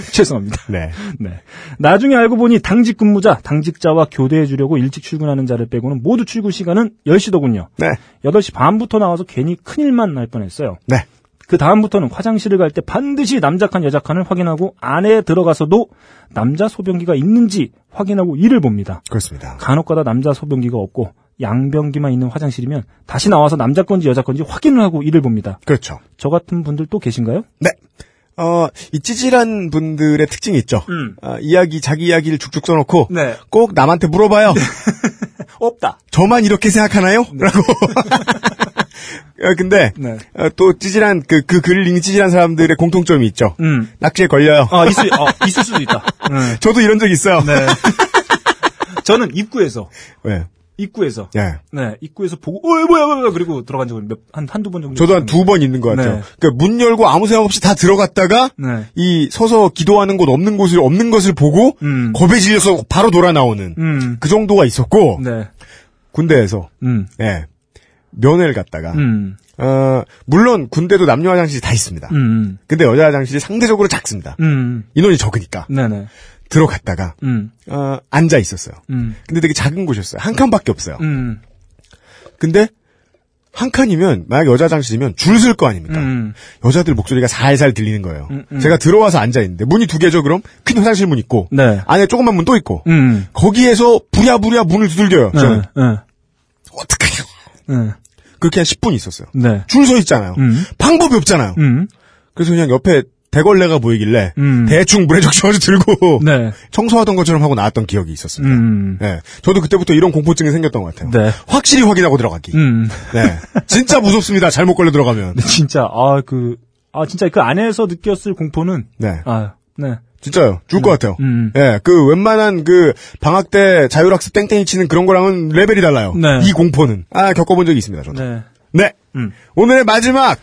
죄송합니다. 네. 네. 나중에 알고 보니 당직 근무자, 당직자와 교대해 주려고 일찍 출근하는 자를 빼고는 모두 출근 시간은 10시더군요. 네. 8시 반부터 나와서 괜히 큰일만 날 뻔했어요. 네. 그 다음부터는 화장실을 갈 때 반드시 남자 칸, 여자 칸을 확인하고 안에 들어가서도 남자 소변기가 있는지 확인하고 이를 봅니다. 그렇습니다. 간혹가다 남자 소변기가 없고 양변기만 있는 화장실이면 다시 나와서 남자 건지 여자 건지 확인을 하고 이를 봅니다. 그렇죠. 저 같은 분들 또 계신가요? 네. 어, 이 찌질한 분들의 특징이 있죠. 음. 아, 이야기, 자기 이야기를 쭉쭉 써놓고 네. 꼭 남한테 물어봐요. 없다. 저만 이렇게 생각하나요? 라고. 어, 근데 네. 어, 또 찌질한 그, 그 글을 읽는 찌질한 사람들의 공통점이 있죠. 음. 낙지에 걸려요. 아, 있을, 어, 있을 수도 있다. 네. 저도 이런 적 있어요. 네. 저는 입구에서, 네. 입구에서, 예. 네, 입구에서 보고, 어, 뭐야, 뭐야, 그리고 들어간 적은 몇, 한, 한두 번 정도. 저도 한. 두 번 있는 것 같아요. 네. 그러니까 문 열고 아무 생각 없이 다 들어갔다가 네. 이 서서 기도하는 곳 없는 곳을 없는 것을 보고 음. 겁에 질려서 바로 돌아 나오는 음. 그 정도가 있었고 네. 군대에서 음. 예. 면회를 갔다가 음. 어, 물론 군대도 남녀 화장실이 다 있습니다. 음. 근데 여자 화장실이 상대적으로 작습니다. 음. 인원이 적으니까 네네. 들어갔다가 음. 어, 앉아 있었어요. 음. 근데 되게 작은 곳이었어요. 한 칸밖에 없어요. 음. 근데 한 칸이면 만약 여자 화장실이면 줄쓸거 아닙니까? 음. 여자들 목소리가 살살 들리는 거예요. 음, 음. 제가 들어와서 앉아 있는데 문이 두 개죠. 그럼 큰 화장실 문 있고 네. 안에 조그만 문 또 있고 음. 거기에서 부랴부랴 문을 두들겨요. 저는 네. 네. 어떡하냐고 네. 그렇게 한 10분 있었어요. 네. 줄 서 있잖아요. 음. 방법이 없잖아요. 음. 그래서 그냥 옆에 대걸레가 보이길래 음. 대충 물에 적셔가지고 들고 네. 청소하던 것처럼 하고 나왔던 기억이 있었습니다. 음. 네, 저도 그때부터 이런 공포증이 생겼던 것 같아요. 네. 확실히 확인하고 들어가기. 음. 네, 진짜 무섭습니다. 잘못 걸려 들어가면. 네, 진짜, 아, 그, 아, 진짜 그 안에서 느꼈을 공포는, 네, 아, 네. 진짜요. 죽을 것 같아요. 음. 예, 그 웬만한 그 방학 때 자율학습 땡땡이 치는 그런 거랑은 레벨이 달라요. 네. 이 공포는 아 겪어본 적이 있습니다. 저도. 네. 네. 음. 오늘의 마지막.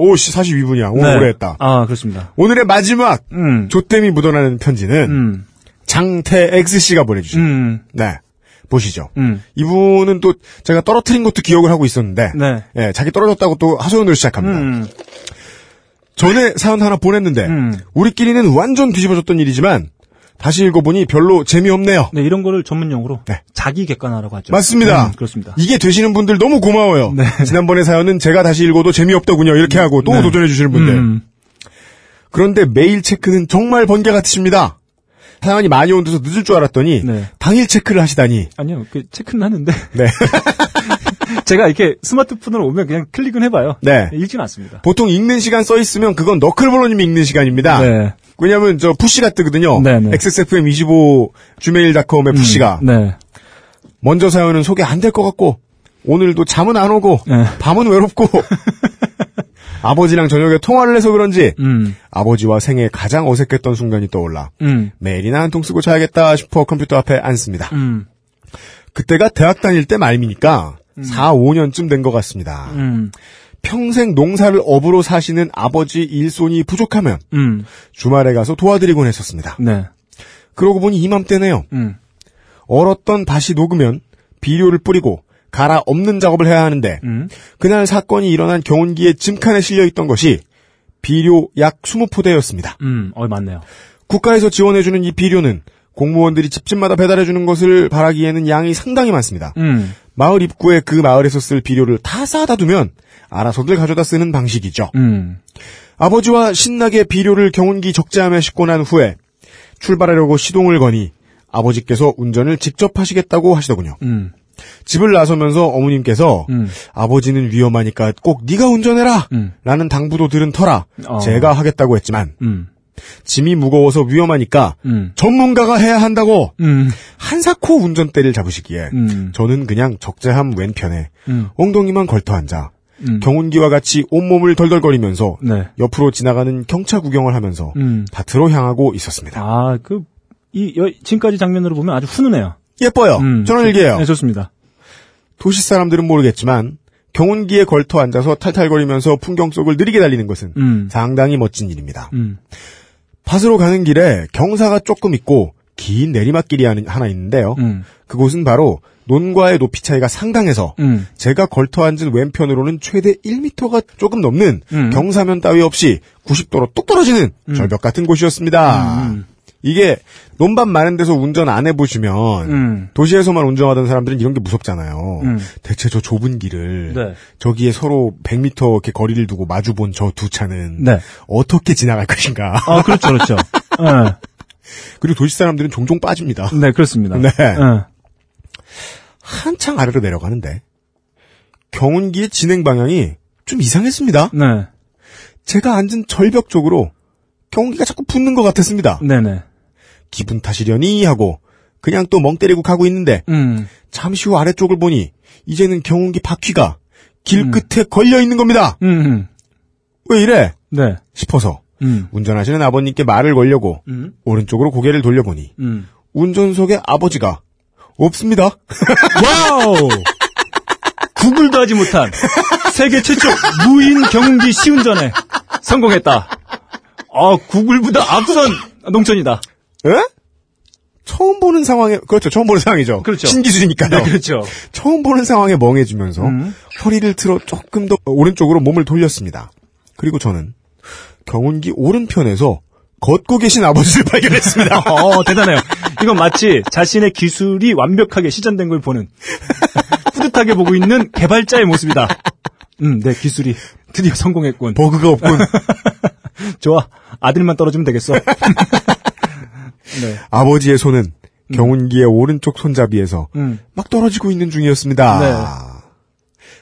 오씨 42분이야. 오늘 네. 오래 했다. 아, 그렇습니다. 오늘의 마지막 음. 조땜이 묻어나는 편지는 음. 장태X 씨가 보내주신. 음. 네. 보시죠. 음. 이분은 또 제가 떨어뜨린 것도 기억을 하고 있었는데, 네. 예, 자기 떨어졌다고 또 하소연을 시작합니다. 음. 전에 사연 하나 보냈는데, 음. 우리끼리는 완전 뒤집어졌던 일이지만, 다시 읽어보니 별로 재미없네요. 네, 이런 거를 전문 용어로 네. 자기 객관화라고 하죠. 맞습니다. 음, 그렇습니다. 이게 되시는 분들 너무 고마워요. 네. 지난번에 사연은 제가 다시 읽어도 재미없더군요. 이렇게 하고 또 네. 도전해 주시는 분들. 음. 그런데 메일 체크는 정말 번개 같으십니다. 사연이 많이 온 데서 늦을 줄 알았더니 네. 당일 체크를 하시다니. 아니요, 그 체크는 하는데 네. 제가 이렇게 스마트폰으로 오면 그냥 클릭은 해봐요. 네. 읽지는 않습니다. 보통 읽는 시간 써 있으면 그건 너클볼러님이 읽는 시간입니다. 네. 왜냐하면 저 푸시가 뜨거든요. 네, 네. XSFM25 gmail.com의 푸시가 네. 먼저 사연은 소개 안 될 것 같고 오늘도 잠은 안 오고 네. 밤은 외롭고 아버지랑 저녁에 통화를 해서 그런지 음. 아버지와 생애 가장 어색했던 순간이 떠올라 음. 메일이나 한 통 쓰고 자야겠다 싶어 컴퓨터 앞에 앉습니다. 음. 그때가 대학 다닐 때 말입니까? 4, 5년쯤 된 것 같습니다. 음. 평생 농사를 업으로 사시는 아버지 일손이 부족하면 음. 주말에 가서 도와드리곤 했었습니다. 네. 그러고 보니 이맘때네요. 음. 얼었던 밭이 녹으면 비료를 뿌리고 갈아 엎는 작업을 해야 하는데 음. 그날 사건이 일어난 경운기에 짐칸에 실려 있던 것이 비료 약 20포대였습니다. 음. 어, 맞네요. 국가에서 지원해주는 이 비료는 공무원들이 집집마다 배달해주는 것을 바라기에는 양이 상당히 많습니다. 음. 마을 입구에 그 마을에서 쓸 비료를 다 쌓아다 두면 알아서들 가져다 쓰는 방식이죠. 음. 아버지와 신나게 비료를 경운기 적재함에 싣고 난 후에 출발하려고 시동을 거니 아버지께서 운전을 직접 하시겠다고 하시더군요. 음. 집을 나서면서 어머님께서 음. 아버지는 위험하니까 꼭 네가 운전해라 음. 라는 당부도 들은 터라 어. 제가 하겠다고 했지만 음. 짐이 무거워서 위험하니까 음. 전문가가 해야 한다고 음. 한사코 운전대를 잡으시기에 음. 저는 그냥 적재함 왼편에 음. 엉덩이만 걸터 앉아 음. 경운기와 같이 온몸을 덜덜거리면서 네. 옆으로 지나가는 경차 구경을 하면서 음. 밭으로 향하고 있었습니다. 아, 그, 이, 여, 지금까지 장면으로 보면 아주 훈훈해요. 예뻐요. 음. 저는 일기예요. 네, 좋습니다. 도시 사람들은 모르겠지만 경운기에 걸터 앉아서 탈탈거리면서 풍경 속을 느리게 달리는 것은 음. 상당히 멋진 일입니다. 음. 밭으로 가는 길에 경사가 조금 있고 긴 내리막길이 하나 있는데요. 음. 그곳은 바로 논과의 높이 차이가 상당해서 음. 제가 걸터 앉은 왼편으로는 최대 1m가 조금 넘는 음. 경사면 따위 없이 90도로 뚝 떨어지는 절벽 같은 곳이었습니다. 음. 이게 논밭 많은 데서 운전 안 해보시면 음. 도시에서만 운전하던 사람들은 이런 게 무섭잖아요. 음. 대체 저 좁은 길을 네. 저기에 서로 100m 이렇게 거리를 두고 마주 본 저 두 차는 네. 어떻게 지나갈 것인가. 아, 그렇죠, 그렇죠. 네. 그리고 도시 사람들은 종종 빠집니다. 네, 그렇습니다. 네. 네. 한창 아래로 내려가는데 경운기의 진행 방향이 좀 이상했습니다. 네. 제가 앉은 절벽 쪽으로 경운기가 자꾸 붙는 것 같았습니다. 네네. 기분 탓이려니 하고 그냥 또 멍 때리고 가고 있는데 음. 잠시 후 아래쪽을 보니 이제는 경운기 바퀴가 길 음. 끝에 걸려 있는 겁니다. 음. 음. 왜 이래? 네. 싶어서 음. 운전하시는 아버님께 말을 걸려고 음. 오른쪽으로 고개를 돌려보니 음. 운전석에 아버지가 없습니다. 와우! 구글도 하지 못한 세계 최초 무인 경운기 시운전에 성공했다. 아, 구글보다 앞선 농촌이다. 에? 처음 보는 상황에 그렇죠. 처음 보는 상황이죠. 그렇죠. 신기술이니까요. 네, 그렇죠. 처음 보는 상황에 멍해지면서 음. 허리를 틀어 조금 더 오른쪽으로 몸을 돌렸습니다. 그리고 저는 경운기 오른편에서 걷고 계신 아버지를 발견했습니다. 어, 대단해요. 이건 마치 자신의 기술이 완벽하게 시전된 걸 보는 뿌듯하게 보고 있는 개발자의 모습이다. 음, 내 기술이 드디어 성공했군. 버그가 없군. 좋아. 아들만 떨어지면 되겠어. 네. 아버지의 손은 경운기의 오른쪽 손잡이에서 음. 막 떨어지고 있는 중이었습니다.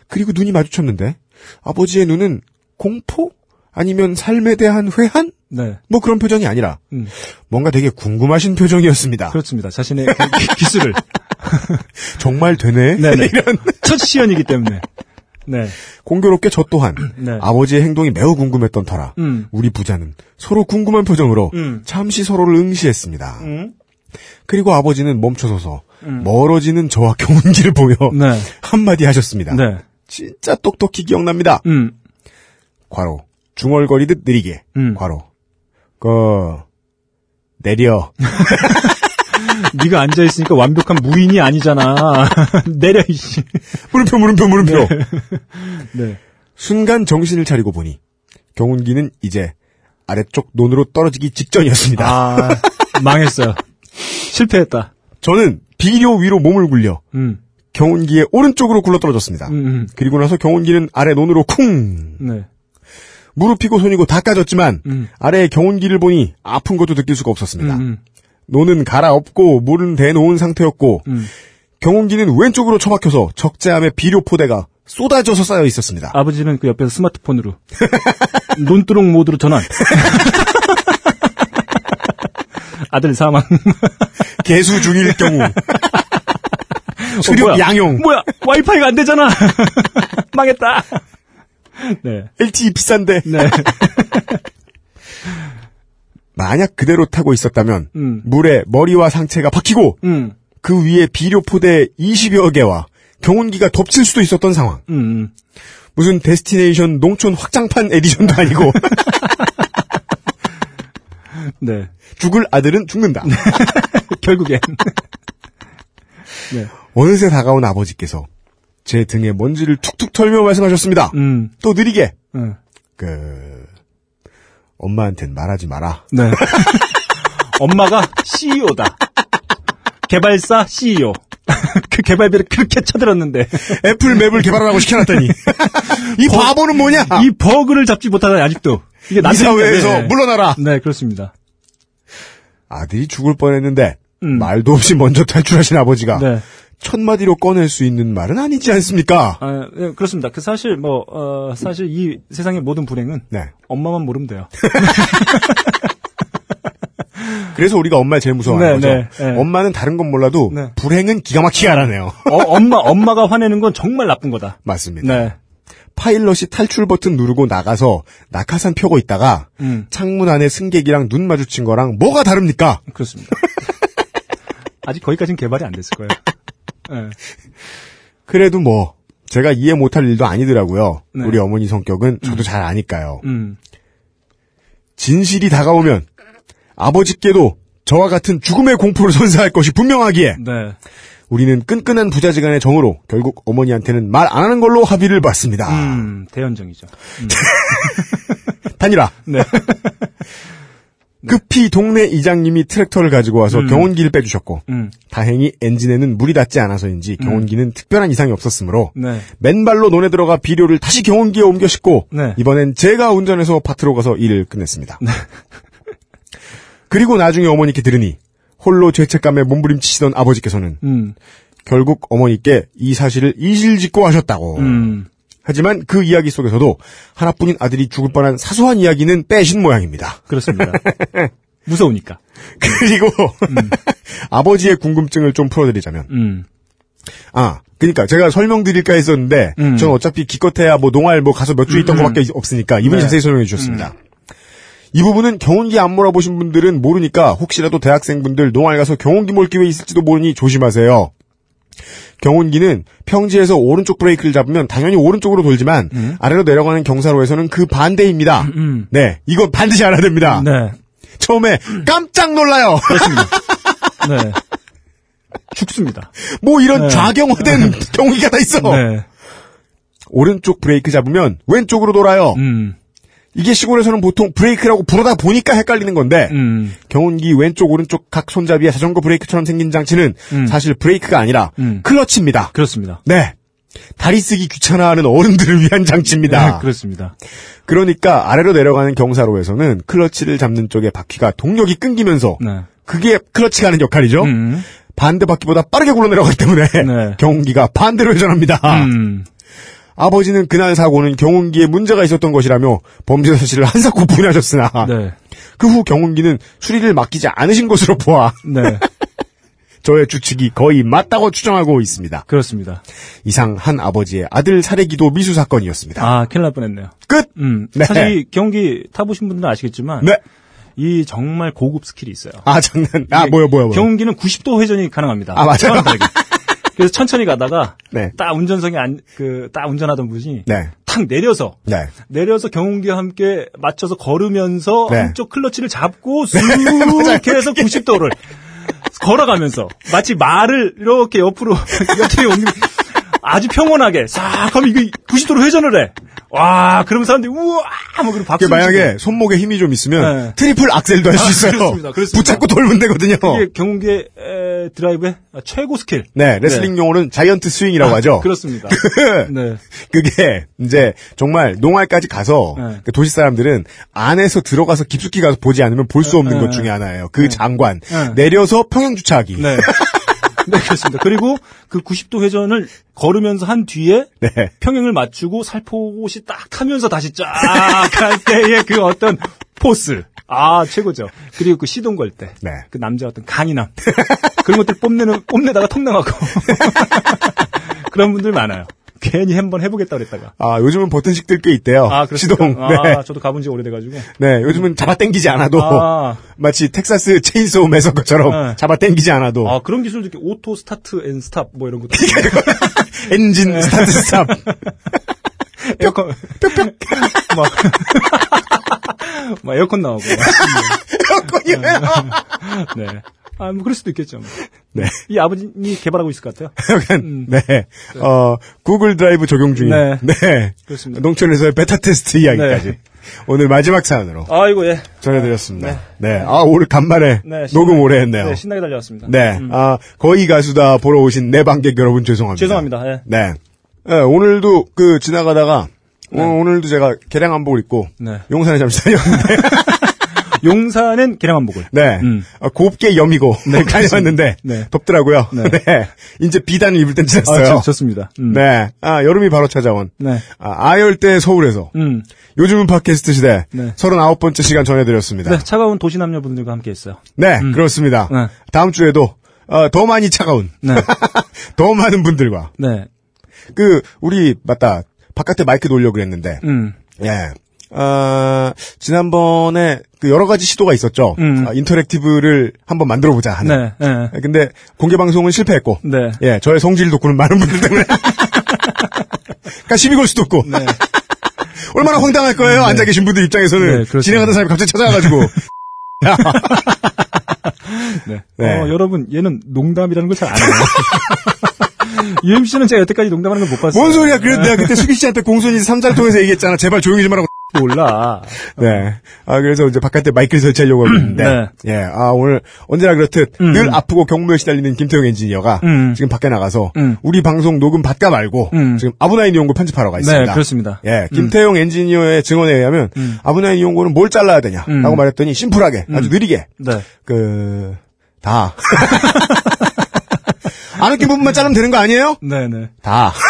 그리고 눈이 마주쳤는데 아버지의 눈은 공포 아니면 삶에 대한 회한 네. 뭐 그런 표정이 아니라 음. 뭔가 되게 궁금하신 표정이었습니다. 그렇습니다. 자신의 그 기- 기술을. 정말 되네? 네네. 이런 첫 시연이기 때문에. 네. 공교롭게 저 또한 네. 아버지의 행동이 매우 궁금했던 터라 음. 우리 부자는 서로 궁금한 표정으로 음. 잠시 서로를 응시했습니다. 음. 그리고 아버지는 멈춰서서 멀어지는 저와 경운기를 보며 네. 한마디 하셨습니다. 네. 진짜 똑똑히 기억납니다. 음. 과로 중얼거리듯 느리게 음. 과로 그 내려 네가 앉아 있으니까 완벽한 무인이 아니잖아. 내려 이씨. 물음표 물음표 물음표 네. 순간 정신을 차리고 보니 경운기는 이제 아래쪽 논으로 떨어지기 직전이었습니다. 아, 망했어요. 실패했다. 저는 비료 위로 몸을 굴려 음. 경운기의 오른쪽으로 굴러 떨어졌습니다. 음, 음. 그리고 나서 경운기는 아래 논으로 쿵 네. 무릎이고 손이고 다 까졌지만 음. 아래의 경운기를 보니 아픈 것도 느낄 수가 없었습니다. 음, 음. 노는 갈아엎고 물은 대놓은 상태였고 음. 경운기는 왼쪽으로 처박혀서 적재함의 비료 포대가 쏟아져서 쌓여 있었습니다. 아버지는 그 옆에서 스마트폰으로 논두렁 모드로 전환. 아들 사망. 개수 중일 경우 수륙 어? 양용 뭐야? 와이파이가 안 되잖아. 망했다. 네. LTE 비싼데 네. 만약 그대로 타고 있었다면 음. 물에 머리와 상체가 박히고 음. 그 위에 비료 포대 20여 개와 경운기가 덮칠 수도 있었던 상황. 음. 무슨 Destination 농촌 확장판 edition도 아니고 네. 죽을 아들은 죽는다. 결국엔. 네. 어느새 다가온 아버지께서 제 등에 먼지를 툭툭 털며 말씀하셨습니다. 음. 또 느리게 음. 그 엄마한텐 말하지 마라. 네. 엄마가 CEO다. 개발사 CEO. 그 개발비를 그렇게 쳐들었는데 애플 맵을 개발하라고 시켜놨더니 이 바보는 뭐냐? 이 버그를 잡지 못하다니 아직도 이게 이 남편인데, 사회에서 네. 물러나라. 네 그렇습니다. 아들이 죽을 뻔했는데 음. 말도 없이 먼저 탈출하신 아버지가 네. 첫 마디로 꺼낼 수 있는 말은 아니지 않습니까? 아, 네, 그렇습니다. 그 사실 뭐 어, 사실 이 세상의 모든 불행은 네. 엄마만 모르면 돼요. 그래서 우리가 엄마를 제일 무서워하는 네, 거죠. 네, 네. 엄마는 다른 건 몰라도 네. 불행은 기가 막히게 알아내요. 어, 엄마 엄마가 화내는 건 정말 나쁜 거다. 맞습니다. 네. 파일럿이 탈출 버튼 누르고 나가서 낙하산 펴고 있다가 음. 창문 안에 승객이랑 눈 마주친 거랑 뭐가 다릅니까? 그렇습니다. 아직 거기까지는 개발이 안 됐을 거예요. 네. 그래도 뭐 제가 이해 못할 일도 아니더라고요. 네. 우리 어머니 성격은 저도 잘 아니까요. 음. 진실이 다가오면 아버지께도 저와 같은 죽음의 공포를 선사할 것이 분명하기에 네. 우리는 끈끈한 부자지간의 정으로 결국 어머니한테는 말 안 하는 걸로 합의를 봤습니다. 음, 대연정이죠. 음. 단일화. 네. 급히 동네 이장님이 트랙터를 가지고 와서 음. 경운기를 빼주셨고 음. 다행히 엔진에는 물이 닿지 않아서인지 경운기는 특별한 이상이 없었으므로 네. 맨발로 논에 들어가 비료를 다시 경운기에 옮겨 싣고 네. 이번엔 제가 운전해서 밭으로 가서 일을 끝냈습니다. 그리고 나중에 어머니께 들으니 홀로 죄책감에 몸부림치시던 아버지께서는 음. 결국 어머니께 이 사실을 이실직고 하셨다고. 음. 하지만 그 이야기 속에서도 하나뿐인 아들이 죽을 뻔한 사소한 이야기는 빼신 모양입니다. 그렇습니다. 무서우니까. 그리고 아버지의 궁금증을 좀 풀어드리자면 음. 아 그러니까 제가 설명드릴까 했었는데 음. 저는 어차피 기껏해야 뭐 농활 뭐 가서 몇 주 있던 음. 것밖에 없으니까 이분이 네. 자세히 설명해 주셨습니다. 이 부분은 경운기 안 몰아보신 분들은 모르니까 혹시라도 대학생분들 농활 가서 경운기 몰 기회 있을지도 모르니 조심하세요. 경운기는 평지에서 오른쪽 브레이크를 잡으면 당연히 오른쪽으로 돌지만 아래로 내려가는 경사로에서는 그 반대입니다. 음. 네, 이거 반드시 알아야 됩니다. 네. 처음에 깜짝 놀라요. 네. 죽습니다. 뭐 이런 네. 좌경화된 경운기가 다 있어. 네. 오른쪽 브레이크 잡으면 왼쪽으로 돌아요. 음. 이게 시골에서는 보통 브레이크라고 부르다 보니까 헷갈리는 건데 음. 경운기 왼쪽 오른쪽 각 손잡이에 자전거 브레이크처럼 생긴 장치는 음. 사실 브레이크가 아니라 음. 클러치입니다. 그렇습니다. 네. 다리 쓰기 귀찮아하는 어른들을 위한 장치입니다. 네, 그렇습니다. 그러니까 아래로 내려가는 경사로에서는 클러치를 잡는 쪽의 바퀴가 동력이 끊기면서 네. 그게 클러치가 하는 역할이죠. 음. 반대 바퀴보다 빠르게 굴러 내려가기 때문에 네. 경운기가 반대로 회전합니다. 음. 아버지는 그날 사고는 경운기에 문제가 있었던 것이라며 범죄 사실을 한사코 부인하셨으나 네. 그후 경운기는 수리를 맡기지 않으신 것으로 보아 네. 저의 추측이 거의 맞다고 추정하고 있습니다. 그렇습니다. 이상 한 아버지의 아들 살해기도 미수 사건이었습니다. 아, 큰일 날 뻔했네요. 끝. 음. 네. 사실 이 경기 타보신 분들은 아시겠지만 네. 이 정말 고급 스킬이 있어요. 아 장난. 아 뭐야 뭐야 뭐야. 경운기는 90도 회전이 가능합니다. 아, 맞아요? 그래서 천천히 가다가 네. 딱 운전석에 안, 그, 딱 운전하던 분이 네. 탁 내려서 네. 내려서 경운기와 함께 맞춰서 걸으면서 네. 한쪽 클러치를 잡고 쑥 맞아요. 해서 90도를 걸어가면서 마치 말을 이렇게 옆으로 옆에 옮기 아주 평온하게 싹 하면 이게 90도로 회전을 해. 와, 그러면 사람들이 우와! 뭐 그리고 그 박수 만약에 손목에 힘이 좀 있으면 네. 트리플 악셀도 할수 아, 있어요. 그렇습니다. 그렇습니다. 붙잡고 돌면 되거든요. 이게 에, 드라이브의 최고 스킬. 네, 레슬링 용어는 giant swing이라고 하죠. 그렇습니다. 네. 그게 이제 정말 농활까지 가서 네. 그 도시 사람들은 안에서 들어가서 깊숙이 가서 보지 않으면 볼 수 없는 네, 것 네. 중에 하나예요. 그 장관 네. 내려서 평행 주차하기. 네. 네, 그렇습니다. 그리고 그 90도 회전을 걸으면서 한 뒤에 네. 평행을 맞추고 살포시 딱 타면서 다시 쫙 갈 때의 그 어떤 force. 아, 최고죠. 그리고 그 시동 걸 때. 네. 그 남자 어떤 강인함. 그런 것들 뽐내는, 뽐내다가 통 나가고. 그런 분들 많아요. 괜히 한번 해보겠다 그랬다가. 아 요즘은 버튼식들 꽤 있대요. 아? 시동. 아, 네. 저도 가본 지 오래돼가지고. 네, 요즘은 잡아당기지 않아도 아. 마치 Texas Chainsaw Massacre처럼 네. 잡아당기지 않아도 아, 그런 기술도 이렇게 auto start and stop 뭐 이런 것도. 엔진 네. start stop. 에어컨. 뿅뿅. 막. 막 에어컨 나오고. 에어컨이에요. 네. 아, 뭐, 그럴 수도 있겠죠. 뭐. 네. 이 아버님이 개발하고 있을 것 같아요. 약간 네. 어 Google Drive 적용 중인 네. 네. 그렇습니다. 농촌에서의 beta test 이야기까지 네. 오늘 마지막 사연으로 아이고, 예. 전해드렸습니다. 네. 아 오늘 간만에 네, 녹음 오래 했네요. 네, 신나게 달려왔습니다. 네. 음. 아 거의 가수다 보러 오신 내 관객 여러분 죄송합니다. 죄송합니다. 예. 네. 네, 오늘도 그 지나가다가 어, 오늘도 제가 개량 한복을 입고 네. 용산에 잠시 다녔는데 용산엔 계량한복을. 네. 음. 어, 곱게 여미고 네, 다녀왔는데 네. 덥더라고요. 네. 네. 이제 비단을 입을 땐 아, 지났어요. 좋- 좋습니다. 음. 네. 아, 여름이 바로 찾아온 네. 아, 아열대 서울에서 음. 요즘은 팟캐스트 시대 네. 39번째 시간 전해드렸습니다. 네, 차가운 도시 남녀분들과 함께 했어요. 네, 그렇습니다. 네. 다음 주에도 어, 더 많이 차가운 네. 더 많은 분들과 네. 그 우리 맞다 바깥에 마이크 놓으려고 그랬는데 음. 예. 어, 지난번에 그 여러 가지 시도가 있었죠. 음. 아, 인터랙티브를 한번 만들어 보자 하는. 네. 네. 근데 공개 방송은 실패했고. 네. 예, 저의 성질 돋구는 많은 분들 때문에. 그러니까 시비 걸 수도 없고. 네. 얼마나 황당할 거예요. 앉아 계신 분들 입장에서는 네. 진행하던 사람이 갑자기 찾아와가지고. 네. 네. 어, 여러분, 얘는 농담이라는 걸 잘 안 해요. UMC는 제가 여태까지 농담하는 걸 못 봤어요. 뭔 소리야? 그래 내가 그때 수기 씨한테 공손히 삼자를 통해서 얘기했잖아. 제발 조용히 좀 하라고. 몰라. 네. 아, 그래서 이제 바깥에 마이크를 설치하려고 하고 있는데. 네. 예. 아, 오늘 언제나 그렇듯 음. 늘 아프고 경무에 시달리는 김태용 엔지니어가 음. 지금 밖에 나가서 음. 우리 방송 녹음 받까 말고 음. 지금 아브나인 이용고 편집하러 가 있습니다. 네, 그렇습니다. 예. 김태용 엔지니어의 증언에 의하면 음. 아브나인 이용고는 뭘 잘라야 되냐 라고 음. 말했더니 심플하게 아주 느리게 네. 그, 다. 안 웃긴 부분만 자르면 되는 거 아니에요? 네네. 다.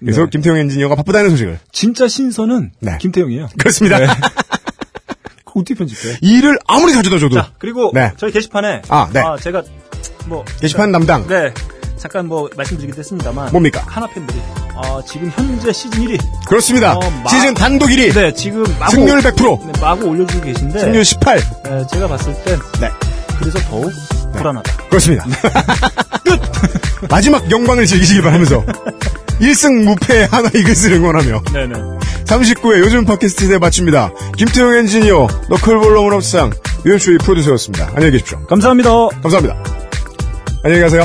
그래서 김태용 엔지니어가 바쁘다는 소식을. 진짜 신선은 네. 김태형이에요. 그렇습니다. 네. 어떻게 편집해? 일을 아무리 가져다 줘도. 자, 그리고 네. 저희 게시판에 아, 네. 제가 뭐 게시판 담당. 네. 잠깐 뭐 말씀드리기도 했습니다만 뭡니까? 하나 팬들이 어, 지금 현재 시즌 1위 그렇습니다. 어, 마- 시즌 단독 1위. 네, 지금 마구 승률 100%. 네, 마구 올려주고 계신데 승률 18. 네, 제가 봤을 땐 네. 그래서 더욱 불안하다. 그렇습니다. 끝! 마지막 영광을 즐기시길 바라면서 1승 무패 하나 이것을 응원하며 네네. 39회 요즘 팟캐스트 대 마칩니다. 김태용 엔지니어, 너클볼러 문업상, 유현수의 프로듀서였습니다. 안녕히 계십시오. 감사합니다. 감사합니다. 안녕히 가세요.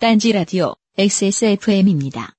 딴지 라디오 XSFM입니다.